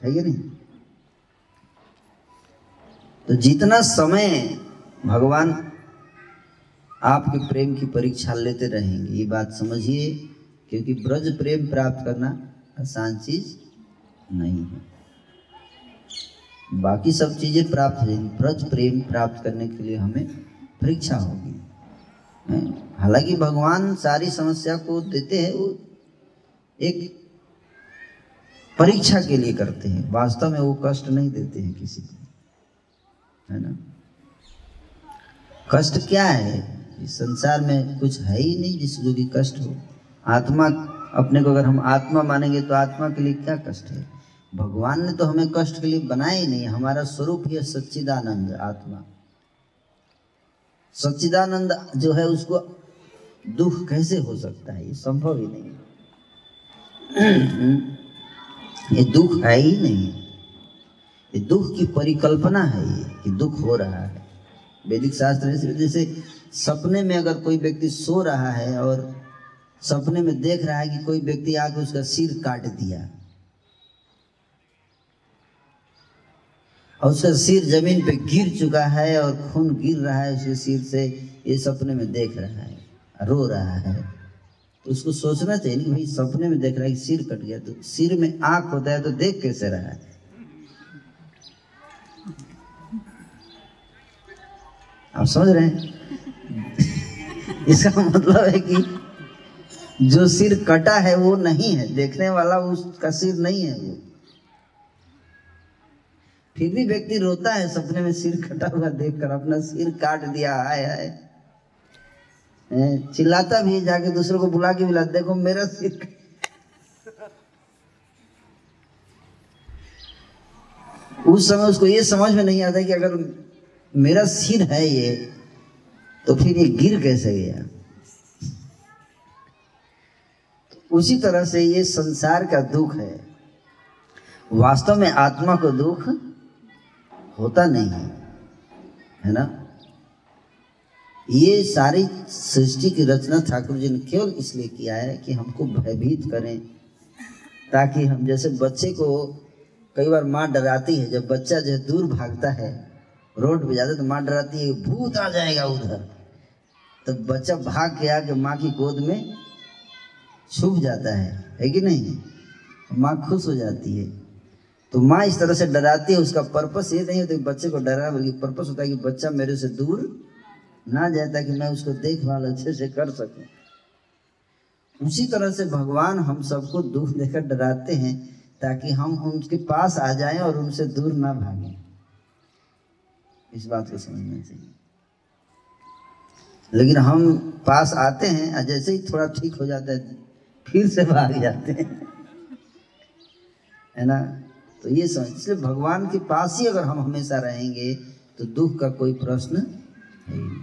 है कि नहीं? तो जितना समय भगवान आपके प्रेम की परीक्षा लेते रहेंगे, ये बात समझिए, क्योंकि ब्रज प्रेम प्राप्त करना आसान चीज़ नहीं है। बाकी सब चीज़ें प्राप्त हो। जाएँगी ब्रज प्रेम प्राप्त करने के लिए हमें परीक्षा होगी। हालाँकि भगवान सारी समस्या को देते हैं, वो एक परीक्षा के लिए करते हैं। वास्तव में वो कष्ट नहीं देते हैं किसी को। है ना? कष्ट क्या है? इस संसार में कुछ है ही नहीं जिसको भी कष्ट हो। आत्मा अपने को अगर हम आत्मा मानेंगे तो आत्मा के लिए क्या कष्ट है? भगवान ने तो हमें कष्ट के लिए बनाया ही नहीं, हमारा स्वरूप ही सच्चिदानंद आत्मा। सच्चिदानंद जो है उसको दुख कैसे हो सकता है? ये संभव ही नहीं ये दुख है ही नहीं। ये दुख की परिकल्पना है ये, कि दुख हो रहा है। वैदिक शास्त्र जैसे सपने में अगर कोई व्यक्ति सो रहा है और सपने में देख रहा है कि कोई व्यक्ति आके उसका सिर काट दिया। और उसका सिर ज़मीन पे गिर चुका है और खून गिर रहा है, उसके सिर से ये सपने में देख रहा है, रो रहा है। तो उसको सोचना चाहिए कि भाई सपने में देख रहा है कि सिर कट गया तो सिर में आँख होता है तो देख कैसे रहा है? आप समझ रहे हैं? इसका मतलब है कि जो सिर कटा है वो नहीं है, देखने वाला उसका सिर नहीं है वो। फिर भी व्यक्ति रोता है, सपने में सिर कटा हुआ देखकर अपना सिर काट दिया हाय हाय चिल्लाता भी जाके दूसरों को बुला के बुला देखो मेरा सिर उस समय उसको ये समझ में नहीं आता कि अगर मेरा सिर है ये तो फिर ये गिर कैसे गया? उसी तरह से ये संसार का दुख है। वास्तव में आत्मा को दुख होता नहीं है है ना? ये सारी सृष्टि की रचना ठाकुर जी ने केवल इसलिए किया है कि हमको भयभीत करें, ताकि हम जैसे बच्चे को कई बार माँ डराती है, जब बच्चा जो दूर भागता है, रोड पे जाता है तो माँ डराती है, भूत आ जाएगा उधर। तो बच्चा भाग के आके माँ की गोद में छुप जाता है है कि नहीं? माँ खुश हो जाती है। तो माँ इस तरह से डराती है, उसका पर्पस ये नहीं होता कि बच्चे को डरा, बल्कि पर्पस होता है कि बच्चा मेरे से दूर ना जाए ताकि मैं उसको देखभाल अच्छे से कर सकूँ। उसी तरह से भगवान हम सबको दुख देकर डराते हैं, ताकि हम उनके पास आ जाएँ और उनसे दूर ना भागें। इस बात को समझना चाहिए। लेकिन हम पास आते हैं, जैसे ही थोड़ा ठीक हो जाता है फिर से भाग जाते हैं। है ना? तो ये समझ इसलिए भगवान के पास ही अगर हम हमेशा रहेंगे तो दुख का कोई प्रश्न है ही नहीं।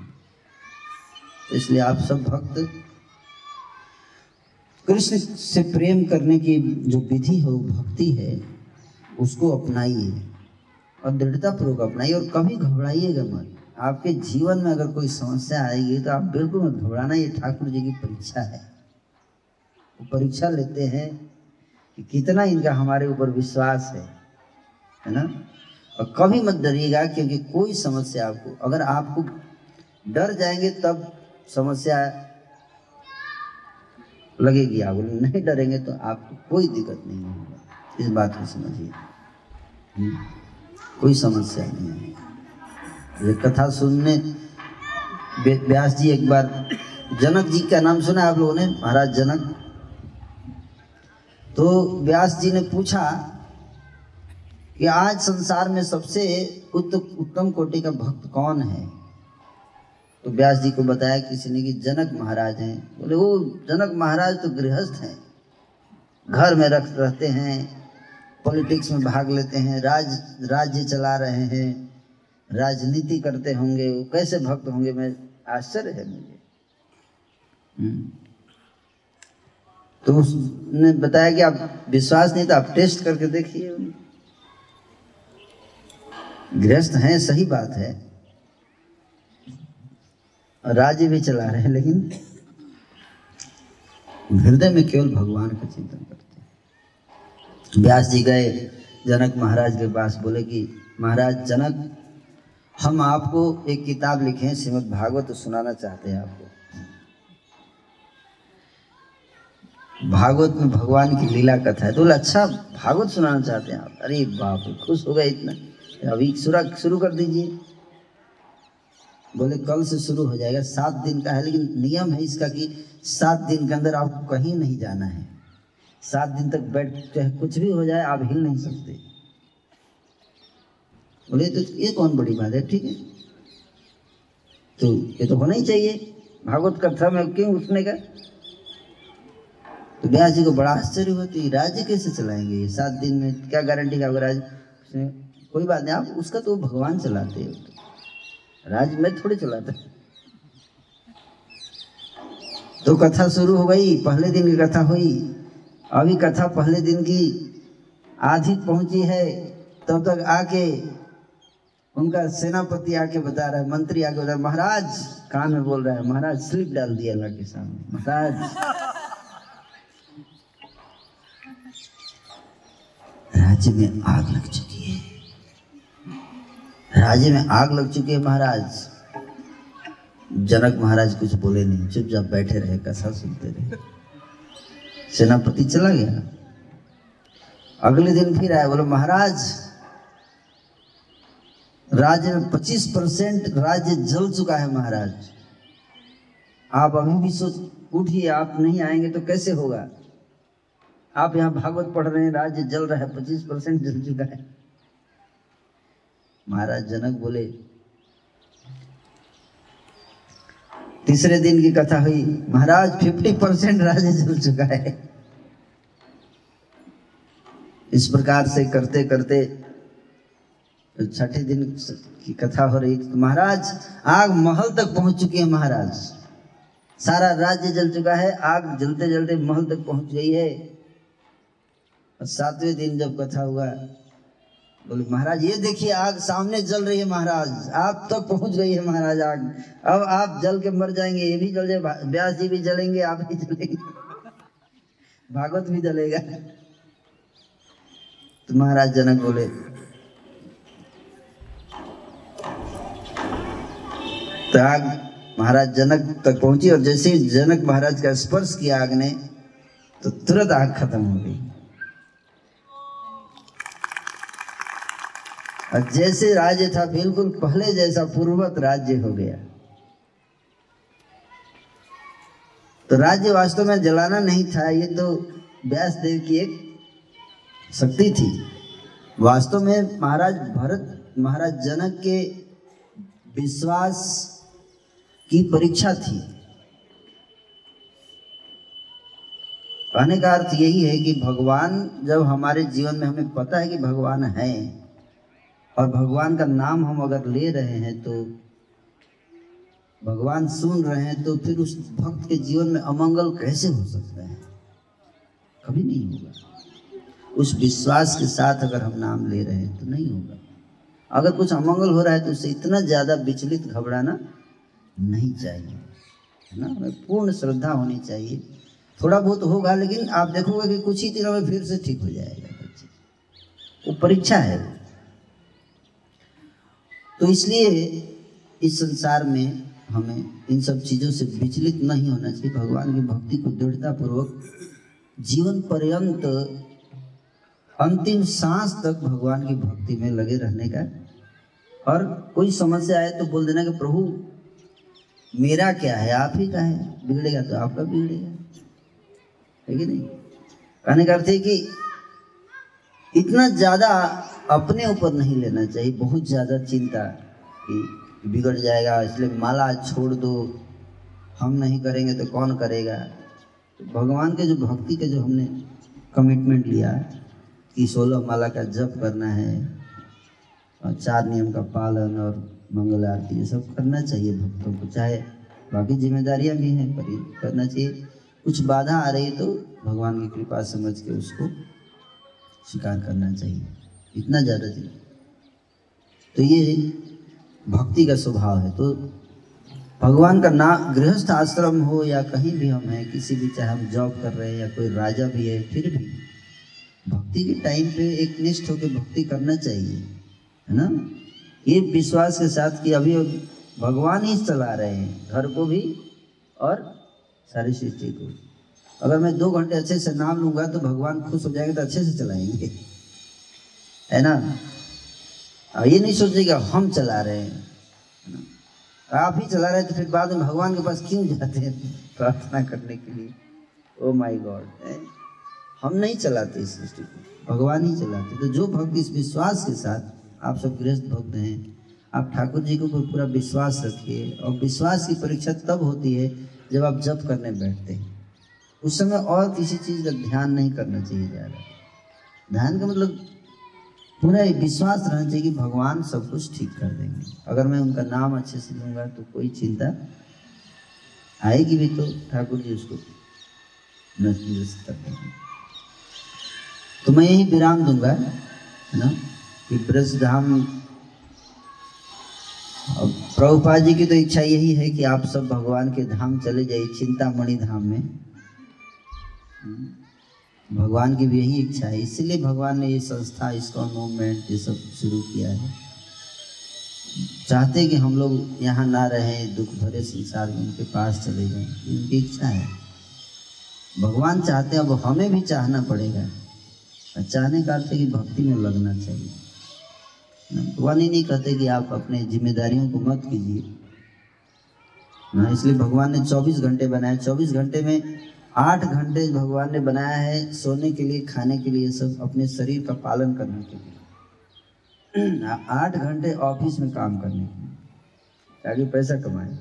तो इसलिए आप सब भक्त, कृष्ण से प्रेम करने की जो विधि है, वो भक्ति है, उसको अपनाइए। और दृढ़ता पूर्वक अपनाइए और कभी घबराइएगा मत। आपके जीवन में अगर कोई समस्या आएगी तो आप बिल्कुल मत घबराना, ये ठाकुर जी की परीक्षा है। वो परीक्षा लेते हैं कि कितना इनका हमारे ऊपर विश्वास है है ना? और कभी मत डरिएगा क्योंकि कोई समस्या आपको अगर आपको डर जाएँगे तब समस्या लगेगी आप नहीं डरेंगे तो आपको कोई दिक्कत नहीं होगा। इस बात को समझिए। हम्म, कोई समस्या नहीं है। ये कथा सुनने व्यास जी एक बार जनक जी का नाम सुना आप लोगों ने? महाराज जनक तो व्यास जी ने पूछा कि आज संसार में सबसे उत्त- उत्तम कोटि का भक्त कौन है? तो व्यास जी को बताया किसी ने कि जनक महाराज हैं। बोले वो जनक महाराज तो गृहस्थ हैं। घर में रख, रहते हैं, पॉलिटिक्स में भाग लेते हैं, राज, राज्य चला रहे हैं, राजनीति करते होंगे, वो कैसे भक्त होंगे? मैं आश्चर्य है मुझे। हम्म। तो उसने बताया कि आप विश्वास नहीं तो आप टेस्ट करके देखिए। गृहस्थ हैं, सही बात है। राज्य भी चला रहे हैं, लेकिन हृदय में केवल भगवान का चिंतन करते हैं। व्यास जी गए, जनक महाराज के पास बोले कि, महाराज, जनक, हम आपको एक किताब लिखे श्रीमद् भागवत सुनाना चाहते हैं आपको। भागवत में भगवान की लीला कथा है। तो बोले अच्छा भागवत सुनाना चाहते हैं आप? अरे बाप खुश हो गए इतना। अभी शुरू शुरू कर दीजिए। बोले, कल से शुरू हो जाएगा, सात दिन का है, लेकिन नियम है इसका कि सात दिन के अंदर आपको कहीं नहीं जाना है। सात दिन तक बैठ, चाहे कुछ भी हो जाए, आप हिल नहीं सकते। बोले तो ये कौन बड़ी बात है, ठीक है? तो ये तो होना ही चाहिए। भागवत कथा में क्यों उठने का? तो व्यास जी को बड़ा आश्चर्य हुआ तो ये राज्य कैसे चलाएँगे? सात दिन में क्या गारंटी का राज्य? कोई बात नहीं, आप उसका तो भगवान चलाते हो। राज्य में थोड़ी चलाता तो कथा शुरू हो गई, पहले दिन की कथा हुई। अभी कथा पहले दिन की आधी पहुँची है, तब तक आके उनका सेनापति आके बता रहा है, मंत्री आके बता रहा महाराज, कान में बोल रहा है, महाराज स्लिप डाल दिया अल्लाह के सामने, महाराज राज्य में आग लग चुकी है। राज्य में आग लग चुकी है, महाराज। जनक महाराज कुछ बोले नहीं, चुपचाप बैठे रहे, कथा सुनते रहे। सेनापति चला गया। अगले दिन फिर आया, बोले, महाराज, राज्य में 25 परसेंट राज्य जल चुका है, महाराज। आप अभी भी सोच, उठिए, आप नहीं आएँगे तो कैसे होगा? आप यहाँ भागवत पढ़ रहे हैं, राज्य जल रहा है, पच्चीस परसेंट जल चुका है। महाराज जनक बोले, तीसरे दिन की कथा हुई, महाराज फिफ्टी परसेंट राज्य जल चुका है। इस प्रकार से करते करते छठे दिन की कथा हो रही तो महाराज, आग महल तक पहुँच चुकी है महाराज। सारा राज्य जल चुका है, आग जलते जलते महल तक पहुँच गई है। और सातवें दिन जब कथा हुआ, बोले, महाराज, ये देखिए, आग सामने जल रही है महाराज। आप तक तो पहुँच गई है महाराज आग। अब आप जल के मर जाएँगे, ये भी जल जाए व्यास जी भी जलेंगे, आप भी जलेंगे। भागवत भी जलेगा। तो महाराज जनक बोले तो आग महाराज जनक तक पहुँची और जैसे जनक महाराज का स्पर्श किया आग ने तो तुरंत आग खत्म हो गई। और जैसे राज्य था, बिल्कुल पहले जैसा पूर्वत राज्य हो गया। तो राज्य वास्तव में जलाना नहीं था, ये तो व्यास देव की एक शक्ति थी। वास्तव में महाराज भरत, महाराज जनक के विश्वास की परीक्षा थी। कहने का अर्थ यही है कि भगवान, जब हमारे जीवन में हमें पता है कि भगवान है और भगवान का नाम हम अगर ले रहे हैं तो भगवान सुन रहे हैं तो फिर उस भक्त के जीवन में अमंगल कैसे हो सकता है? कभी नहीं होगा। उस विश्वास के साथ अगर हम नाम ले रहे हैं तो नहीं होगा। अगर कुछ अमंगल हो रहा है तो उससे इतना ज़्यादा विचलित घबराना नहीं चाहिए, है ना? हमें पूर्ण श्रद्धा होनी चाहिए। थोड़ा बहुत होगा, लेकिन आप देखोगे कि कुछ ही दिनों में फिर से ठीक हो जाएगा। बच्चे वो परीक्षा है तो इसलिए इस संसार में हमें इन सब चीज़ों से विचलित नहीं होना चाहिए। भगवान की भक्ति को दृढ़ता पूर्वक जीवन पर्यंत, अंतिम सांस तक भगवान की भक्ति में लगे रहने का। और कोई समस्या आए तो बोल देना कि प्रभु, मेरा क्या है? आप ही का है। बिगड़ेगा तो आपका बिगड़ेगा। है कि नहीं? कहने का अर्थ है कि इतना ज़्यादा अपने ऊपर नहीं लेना चाहिए। बहुत ज़्यादा चिंता कि बिगड़ जाएगा, इसलिए माला छोड़ दो। हम नहीं करेंगे तो कौन करेगा? तो भगवान के जो भक्ति के जो हमने कमिटमेंट लिया कि सोलह माला का जप करना है और चार नियम का पालन और मंगल आरती, ये सब करना चाहिए भक्तों को। चाहे बाकी जिम्मेदारियाँ भी हैं, पर करना चाहिए। कुछ बाधा आ रही तो भगवान की कृपा समझ के उसको स्वीकार करना चाहिए। इतना ज़्यादा चाहिए तो ये भक्ति का स्वभाव है। तो भगवान का ना गृहस्थ आश्रम हो या कहीं भी हम हैं, किसी भी चाहे हम जॉब कर रहे हैं या कोई राजा भी है, फिर भी भक्ति के टाइम पे एक निष्ठ होकर भक्ति करना चाहिए, है ना? ये विश्वास के साथ कि अभी भगवान ही चला रहे हैं, घर को भी और सारी सृष्टि को अगर मैं दो घंटे अच्छे से नाम लूँगा तो भगवान खुश हो जाएँगे तो अच्छे से चलाएँगे। है ना? और ये नहीं सोचेगा हम चला रहे हैं। आप ही चला रहे हैं तो फिर बाद में भगवान के पास क्यों जाते हैं प्रार्थना करने के लिए? ओ माय गॉड हम नहीं चलाते इस सृष्टि को। भगवान ही चलाते। तो जो भक्त इस विश्वास के साथ, आप सब गृहस्थ भक्त हैं, आप ठाकुर जी के ऊपर पूरा विश्वास रखिए और विश्वास की परीक्षा तब होती है जब आप जप करने बैठते हैं। उस समय और किसी चीज़ का ध्यान नहीं करना चाहिए ज़्यादा। ध्यान का मतलब पूरा विश्वास रहना चाहिए कि भगवान सब कुछ ठीक कर देंगे। अगर मैं उनका नाम अच्छे से लूँगा तो कोई चिंता आएगी भी तो ठाकुर जी उसको देंगे। तो मैं यही विराम दूँगा, है ना? कि ब्रज धाम और प्रभुपाद जी की तो इच्छा यही है कि आप सब भगवान के धाम चले जाइए चिंतामणि धाम में। भगवान की भी यही इच्छा है, इसलिए भगवान ने ये संस्था, इसका मूवमेंट ये सब शुरू किया है। चाहते कि हम लोग यहाँ ना रहें, दुख भरे संसार में उनके पास चले जाएँ उनकी इच्छा है। भगवान चाहते हैं, अब हमें भी चाहना पड़ेगा। चाहने का अर्थ है कि भक्ति में लगना चाहिए। भगवान ही नहीं कहते कि आप अपने जिम्मेदारियों को मत कीजिए। ना इसलिए भगवान ने 24 घंटे बनाए। 24 घंटे में आठ घंटे भगवान ने बनाया है, सोने के लिए, खाने के लिए सब अपने शरीर का पालन करने के लिए। आठ घंटे ऑफ़िस में काम करने के लिए, ताकि पैसा कमाए।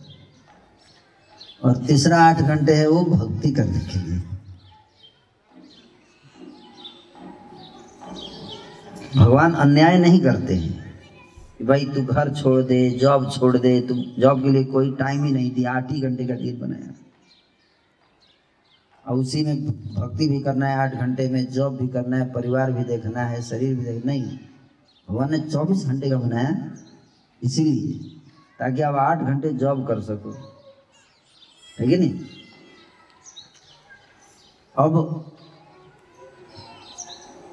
और तीसरा आठ घंटे है वो भक्ति करने के लिए। भगवान अन्याय नहीं करते हैं कि भाई तू घर छोड़ दे जॉब छोड़ दे, तू जॉब के लिए कोई टाइम ही नहीं दिया, आठ ही घंटे का दिन बनाया। और उसी में भक्ति भी करना है, आठ घंटे में जॉब भी करना है, परिवार भी देखना है, शरीर भी देखना नहीं, भगवान ने चौबीस घंटे का बनाया इसीलिए, ताकि आप आठ घंटे जॉब कर सको। है कि नहीं? अब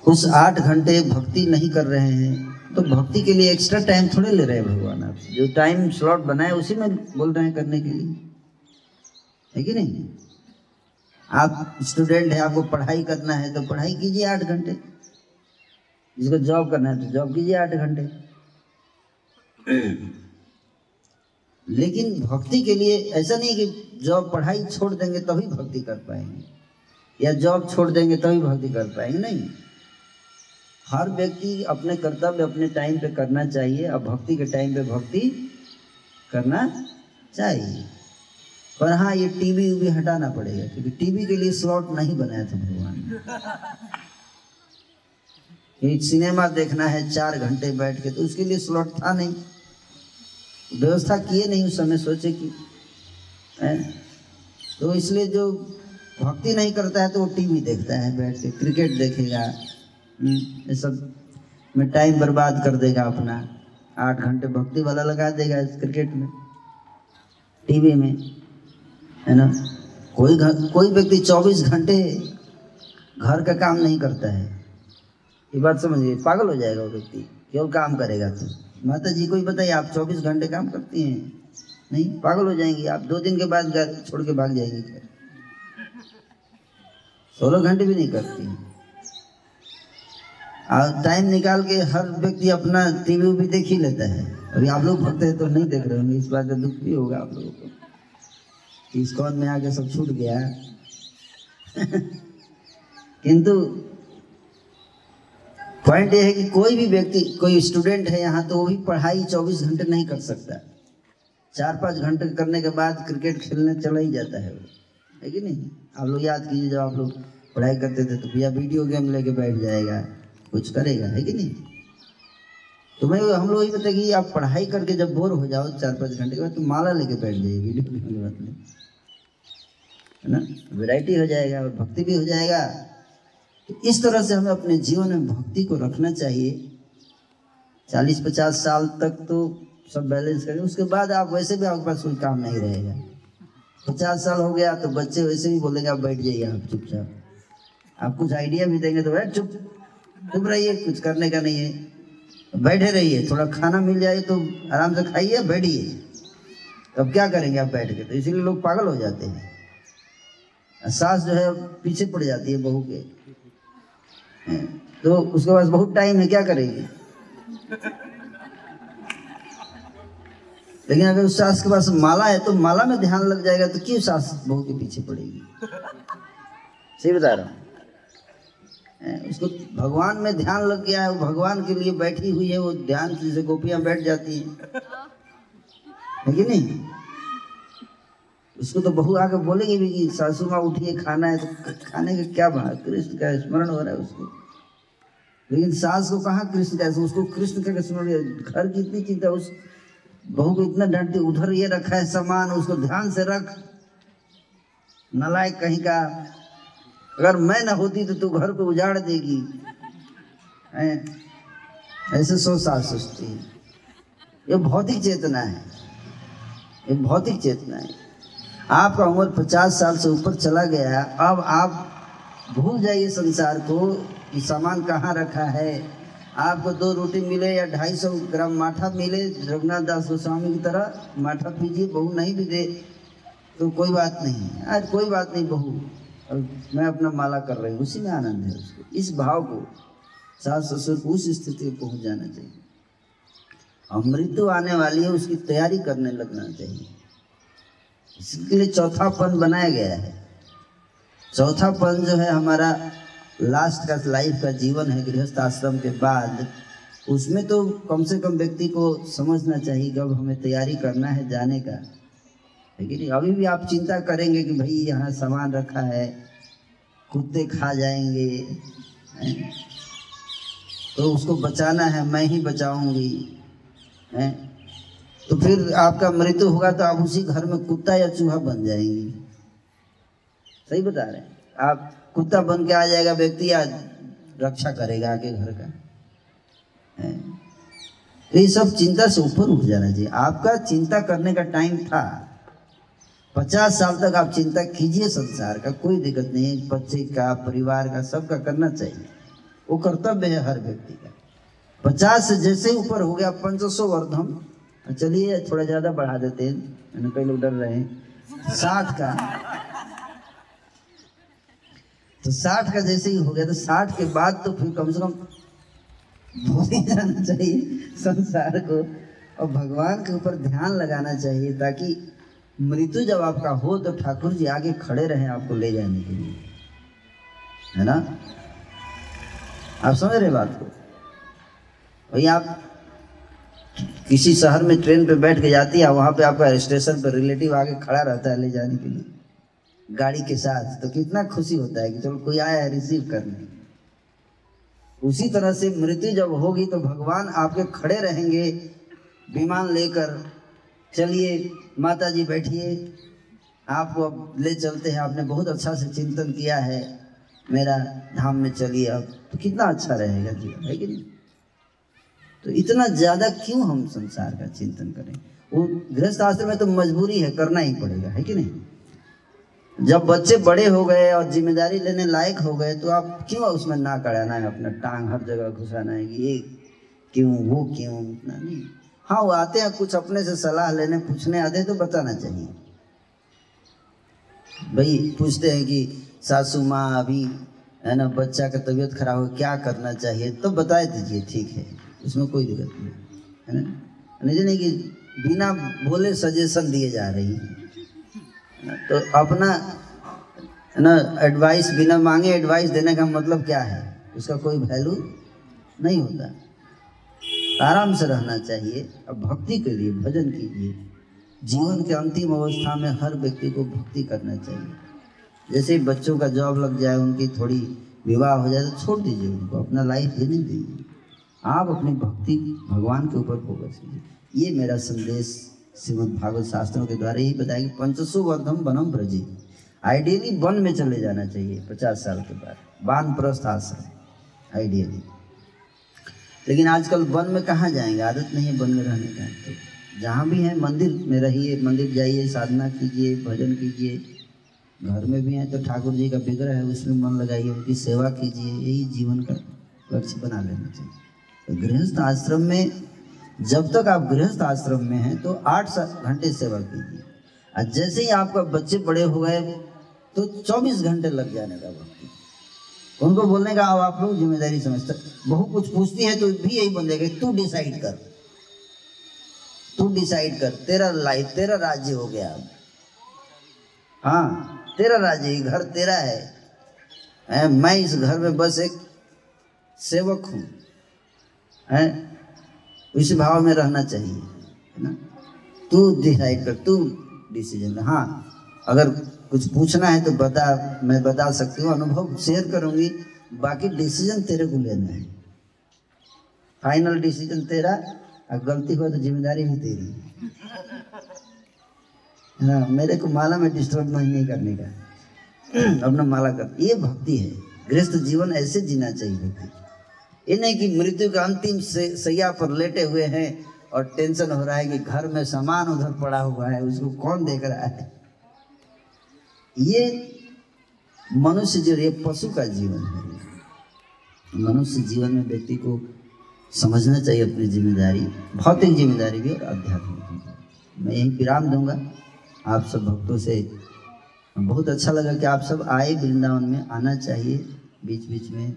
उस आठ घंटे भक्ति नहीं कर रहे हैं तो भक्ति के लिए एक्स्ट्रा टाइम थोड़े ले रहे हैं भगवान आप। जो टाइम स्लॉट बनाए, उसी में बोल रहे हैं करने के लिए। है कि नहीं? आप स्टूडेंट है, आपको पढ़ाई करना है तो पढ़ाई कीजिए आठ घंटे। जिसको जॉब करना है तो जॉब कीजिए आठ घंटे। लेकिन भक्ति के लिए ऐसा नहीं कि जॉब पढ़ाई छोड़ देंगे तभी भक्ति कर पाएँगे। या जॉब छोड़ देंगे तभी भक्ति कर पाएँगे। नहीं। हर व्यक्ति अपने कर्तव्य, अपने टाइम पे करना चाहिए। और भक्ति के टाइम पे भक्ति करना चाहिए। पर हाँ ये टीवी उवी हटाना पड़ेगा क्योंकि टीवी के लिए स्लॉट नहीं बनाया था भगवान। सिनेमा देखना है चार घंटे बैठ के तो उसके लिए स्लॉट था नहीं। व्यवस्था किए नहीं उस समय सोचे कि है? तो इसलिए जो भक्ति नहीं करता है तो वो टीवी देखता है बैठ के क्रिकेट देखेगा। हम्म, ये सब में टाइम बर्बाद कर देगा अपना। आठ घंटे भक्ति वाला लगा देगा क्रिकेट में टीवी में। है ना? कोई घर कोई व्यक्ति चौबीस घंटे घर का काम नहीं करता है। ये बात समझिए, पागल हो जाएगा वो व्यक्ति। केवल काम करेगा तो। माता जी को ही बताइए, आप चौबीस घंटे काम करती हैं? नहीं? पागल हो जाएँगी। आप दो दिन के बाद घर छोड़ के भाग जाएँगी सोलह घंटे भी नहीं करती और टाइम निकाल के हर व्यक्ति अपना टीवी भी देख ही लेता है। अभी आप लोग भक्त हैं तो नहीं देख रहे होंगे। इस बात का दुख भी होगा आप लोगों कि। इस्कॉन में आके सब छूट गया। किंतु पॉइंट ये है कि कोई भी व्यक्ति, कोई स्टूडेंट है यहाँ तो वो भी पढ़ाई चौबीस घंटे नहीं कर सकता। चार पाँच घंटे करने के बाद क्रिकेट खेलने चला ही जाता है वो। है कि नहीं? आप लोग याद कीजिए, जब आप लोग पढ़ाई करते थे तो भैया वीडियो गेम लेके बैठ जाएगा, कुछ करेगा, है कि नहीं? तो मैं, हम लोग ये बताए कि आप पढ़ाई करके जब बोर हो जाओ चार पाँच घंटे के बाद तो माला लेके बैठ जाइए वीडियो गेम के मतलब है ना? वैरायटी हो जाएगा और भक्ति भी हो जाएगा। तो इस तरह से हमें अपने जीवन में भक्ति को रखना चाहिए। चालीस, पचास साल तक तो सब बैलेंस करें, उसके बाद आप वैसे भी आपके पास कोई काम नहीं रहेगा। पचास साल हो गया तो बच्चे वैसे भी बोलेंगे, आप बैठ जाइए, आप चुपचाप। आप कुछ आइडिया भी देंगे तो बैठ, चुप। चुप रहिए, कुछ करने का नहीं है। बैठे रहिए, थोड़ा खाना मिल जाए तो आराम से खाइए, बैठिए। तो अब क्या करेंगे आप बैठ के? तो इसीलिए लोग पागल हो जाते हैं। सास जो है पीछे पड़ जाती है बहू के। तो उसके पास बहुत टाइम है, क्या करेगी? लेकिन अगर उस सास के पास माला है तो माला में ध्यान लग जाएगा तो क्यों सास बहू के पीछे पड़ेगी? सही बता रहा हूँ, उसको भगवान में ध्यान लग गया है, वो भगवान के लिए बैठी हुई है, वो ध्यान से गोपियाँ बैठ जाती हैं। है कि नहीं? उसको तो बहू आके बोलेगी भी कि सासू माँ उठिए, खाना है तो खाने का क्या बना कृष्ण का स्मरण हो रहा है उसको। लेकिन सास को कहाँ कृष्ण का उसको कृष्ण का स्मरण घर की इतनी चिंता, उस बहू को इतना डांटती उधर ये रखा है सामान, उसको ध्यान से रख। नलायक कहीं का, अगर मैं ना होती तो तू घर को उजाड़ देगी। ऐसे सो सास सोचती है। ये भौतिक चेतना है। ये भौतिक चेतना है। आपका उम्र पचास साल से ऊपर चला गया अब आप भूल जाइए संसार को कि सामान कहाँ रखा है। आपको दो रोटी मिले या ढाई सौ ग्राम माठा मिले, रघुनाथ दास गोस्वामी की तरह माठा पीजिए, बहू नहीं भी दे तो कोई बात नहीं। आज कोई बात नहीं, बहू। और मैं अपना माला कर रही हूँ, उसी में आनंद है उसको। इस भाव को सास ससुर उस स्थिति में पहुँच जाना चाहिए। और मृत्यु आने वाली है, उसकी तैयारी करने लगना चाहिए। इसके लिए चौथापन बनाया गया है। चौथापन जो है हमारा लास्ट का लाइफ का जीवन है, गृहस्थ आश्रम के बाद, उसमें तो कम से कम व्यक्ति को समझना चाहिए कि अब हमें तैयारी करना है जाने का। लेकिन अभी भी आप चिंता करेंगे कि भाई यहाँ सामान रखा है, कुत्ते खा जाएँगे तो उसको बचाना है, मैं ही बचाऊँगी, हैं? तो फिर आपका मृत्यु होगा तो आप उसी घर में कुत्ता या चूहा बन जाएँगे। सही बता रहे हैं? आप कुत्ता बन के आ जाएगा, व्यक्ति या रक्षा करेगा आके घर का। तो ये सब चिंता से ऊपर उठ जाना चाहिए आपका चिंता करने का टाइम था। पचास साल तक आप चिंता कीजिए संसार का, कोई दिक्कत नहीं है। बच्चे का, परिवार का, सबका करना चाहिए। वो कर्तव्य है हर व्यक्ति का। पचास से जैसे ऊपर हो गया पंचसो वर्धम। चलिए थोड़ा ज़्यादा बढ़ा देते हैं। कई लोग डर रहे हैं। साठ का। तो साठ का जैसे ही हो गया तो साठ के बाद तो फिर कम से कम भूल जाना चाहिए संसार को। और भगवान के ऊपर ध्यान लगाना चाहिए, ताकि मृत्यु जब आपका हो तो ठाकुर जी आगे खड़े रहे आपको ले जाने के लिए। है ना? आप समझ रहे बात को? वही आप किसी शहर में ट्रेन पे बैठ के जाती है, वहाँ पे आपका स्टेशन पर रिलेटिव आके खड़ा रहता है ले जाने के लिए, गाड़ी के साथ। तो कितना खुशी होता है कि चलो कोई आया है रिसीव करने। उसी तरह से मृत्यु जब होगी तो भगवान आपके खड़े रहेंगे, विमान लेकर चलिए माता जी बैठिए, आपको अब ले चलते हैं। आपने बहुत अच्छा से चिंतन किया है, मेरा धाम में चलिए। अब तो कितना अच्छा रहेगा जीवन है कि नहीं? तो इतना ज़्यादा क्यों हम संसार का चिंतन करें? वो गृहस्थ आश्रम में तो मजबूरी है, करना ही पड़ेगा, है कि नहीं? जब बच्चे बड़े हो गए और ज़िम्मेदारी लेने लायक हो गए तो आप क्यों उसमें ना कराना है, अपना टांग हर जगह घुसाना है कि ये क्यों, वो क्यों, इतना नहीं। हाँ वो आते हैं, कुछ अपने से सलाह लेने, पूछने आते हैं तो बताना चाहिए। भाई, पूछते हैं कि, सासू, माँ, अभी, है ना, बच्चा का तबीयत खराब हो, क्या करना चाहिए? तो बता दीजिए, ठीक है। उसमें कोई दिक्कत नहीं है। ना? नहीं कि बिना बोले सजेशन दिए जा रही है। तो अपना ना एडवाइस बिना मांगे एडवाइस देने का मतलब क्या है? उसका कोई वैल्यू नहीं होता। आराम से रहना चाहिए अब भक्ति के लिए, भजन कीजिए। जीवन के अंतिम अवस्था में हर व्यक्ति को भक्ति करना चाहिए। जैसे बच्चों का जॉब लग जाए, उनकी थोड़ी विवाह हो जाए तो छोड़ दीजिए उनको, अपना लाइफ जीने दीजिए। आप अपनी भक्ति भगवान के ऊपर फोकस कीजिए। ये मेरा संदेश श्रीमद भागवत शास्त्रों के द्वारा यही बताया कि पंचसु वर्धम वनम ब्रजी आइडियली वन में चले जाना चाहिए पचास साल के बाद। बान प्रस्थ आश्रम। आइडियली लेकिन आजकल वन में कहाँ जाएँगे? आदत नहीं है वन में रहने का। तो जहाँ भी है, मंदिर में रहिए, मंदिर जाइए, साधना कीजिए, भजन कीजिए। घर में भी हैं तो ठाकुर जी का विग्रह है, उसमें मन लगाइए, उनकी सेवा कीजिए, यही जीवन का लक्ष्य बना लेना चाहिए। गृहस्थ आश्रम में, जब तक आप गृहस्थ आश्रम में हैं तो आठ घंटे सेवा कीजिए। और जैसे ही आपका बच्चे बड़े हो गए तो चौबीस घंटे लग जाने का भक्ति उनको बोलने का अब आप लोग ज़िम्मेदारी समझते बहु कुछ पूछती है तो भी यही बोलेगा तू डिसाइड कर। तू डिसाइड कर। तेरा लाइफ तेरा राज्य हो गया अब। हाँ तेरा राज्य घर तेरा है, मैं इस घर में बस एक सेवक हूँ। हैं? इस भाव में रहना चाहिए, है ना? तू डिसाइड कर, तू डिसीज़न हाँ अगर कुछ पूछना है तो बता, मैं बता सकती हूँ, अनुभव शेयर करूँगी। बाकी डिसीज़न तेरे को लेना है। फाइनल डिसीज़न तेरा और गलती हुआ तो ज़िम्मेदारी भी तेरी। हाँ मेरे को माला में डिस्टर्ब नहीं करने का। अपना माला कर, ये भक्ति है। गृहस्थ जीवन ऐसे जीना चाहिए व्यक्ति ये नहीं कि मृत्यु का अंतिम सैया पर लेटे हुए हैं और टेंशन हो रहा है कि घर में सामान उधर पड़ा हुआ है, उसको कौन देख रहा है? ये मनुष्य जो, ये पशु का जीवन है। मनुष्य जीवन में व्यक्ति को समझना चाहिए अपनी ज़िम्मेदारी, भौतिक ज़िम्मेदारी भी और आध्यात्मिक मैं यही विराम दूँगा। आप सब भक्तों से बहुत अच्छा लगा कि आप सब आए वृंदावन में, आना चाहिए बीच बीच में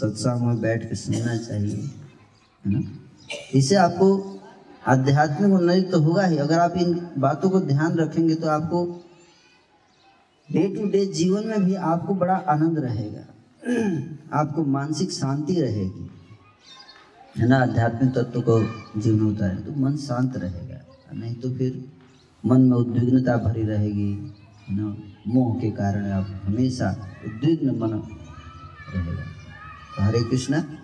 सत्संग में बैठ के सुनना चाहिए, है ना? इससे आपको आध्यात्मिक उन्नति तो होगा ही। अगर आप इन बातों को ध्यान रखेंगे तो आपको डे टू डे जीवन में भी आपको बड़ा आनंद रहेगा। आपको मानसिक शांति रहेगी, है ना? आध्यात्मिक तत्व को जीवन है तो मन शांत रहेगा। नहीं तो फिर मन में उद्विग्नता भरी रहेगी, है ना? मोह के कारण आप हमेशा उद्विग्न मन रहेगा। हरे कृष्णा।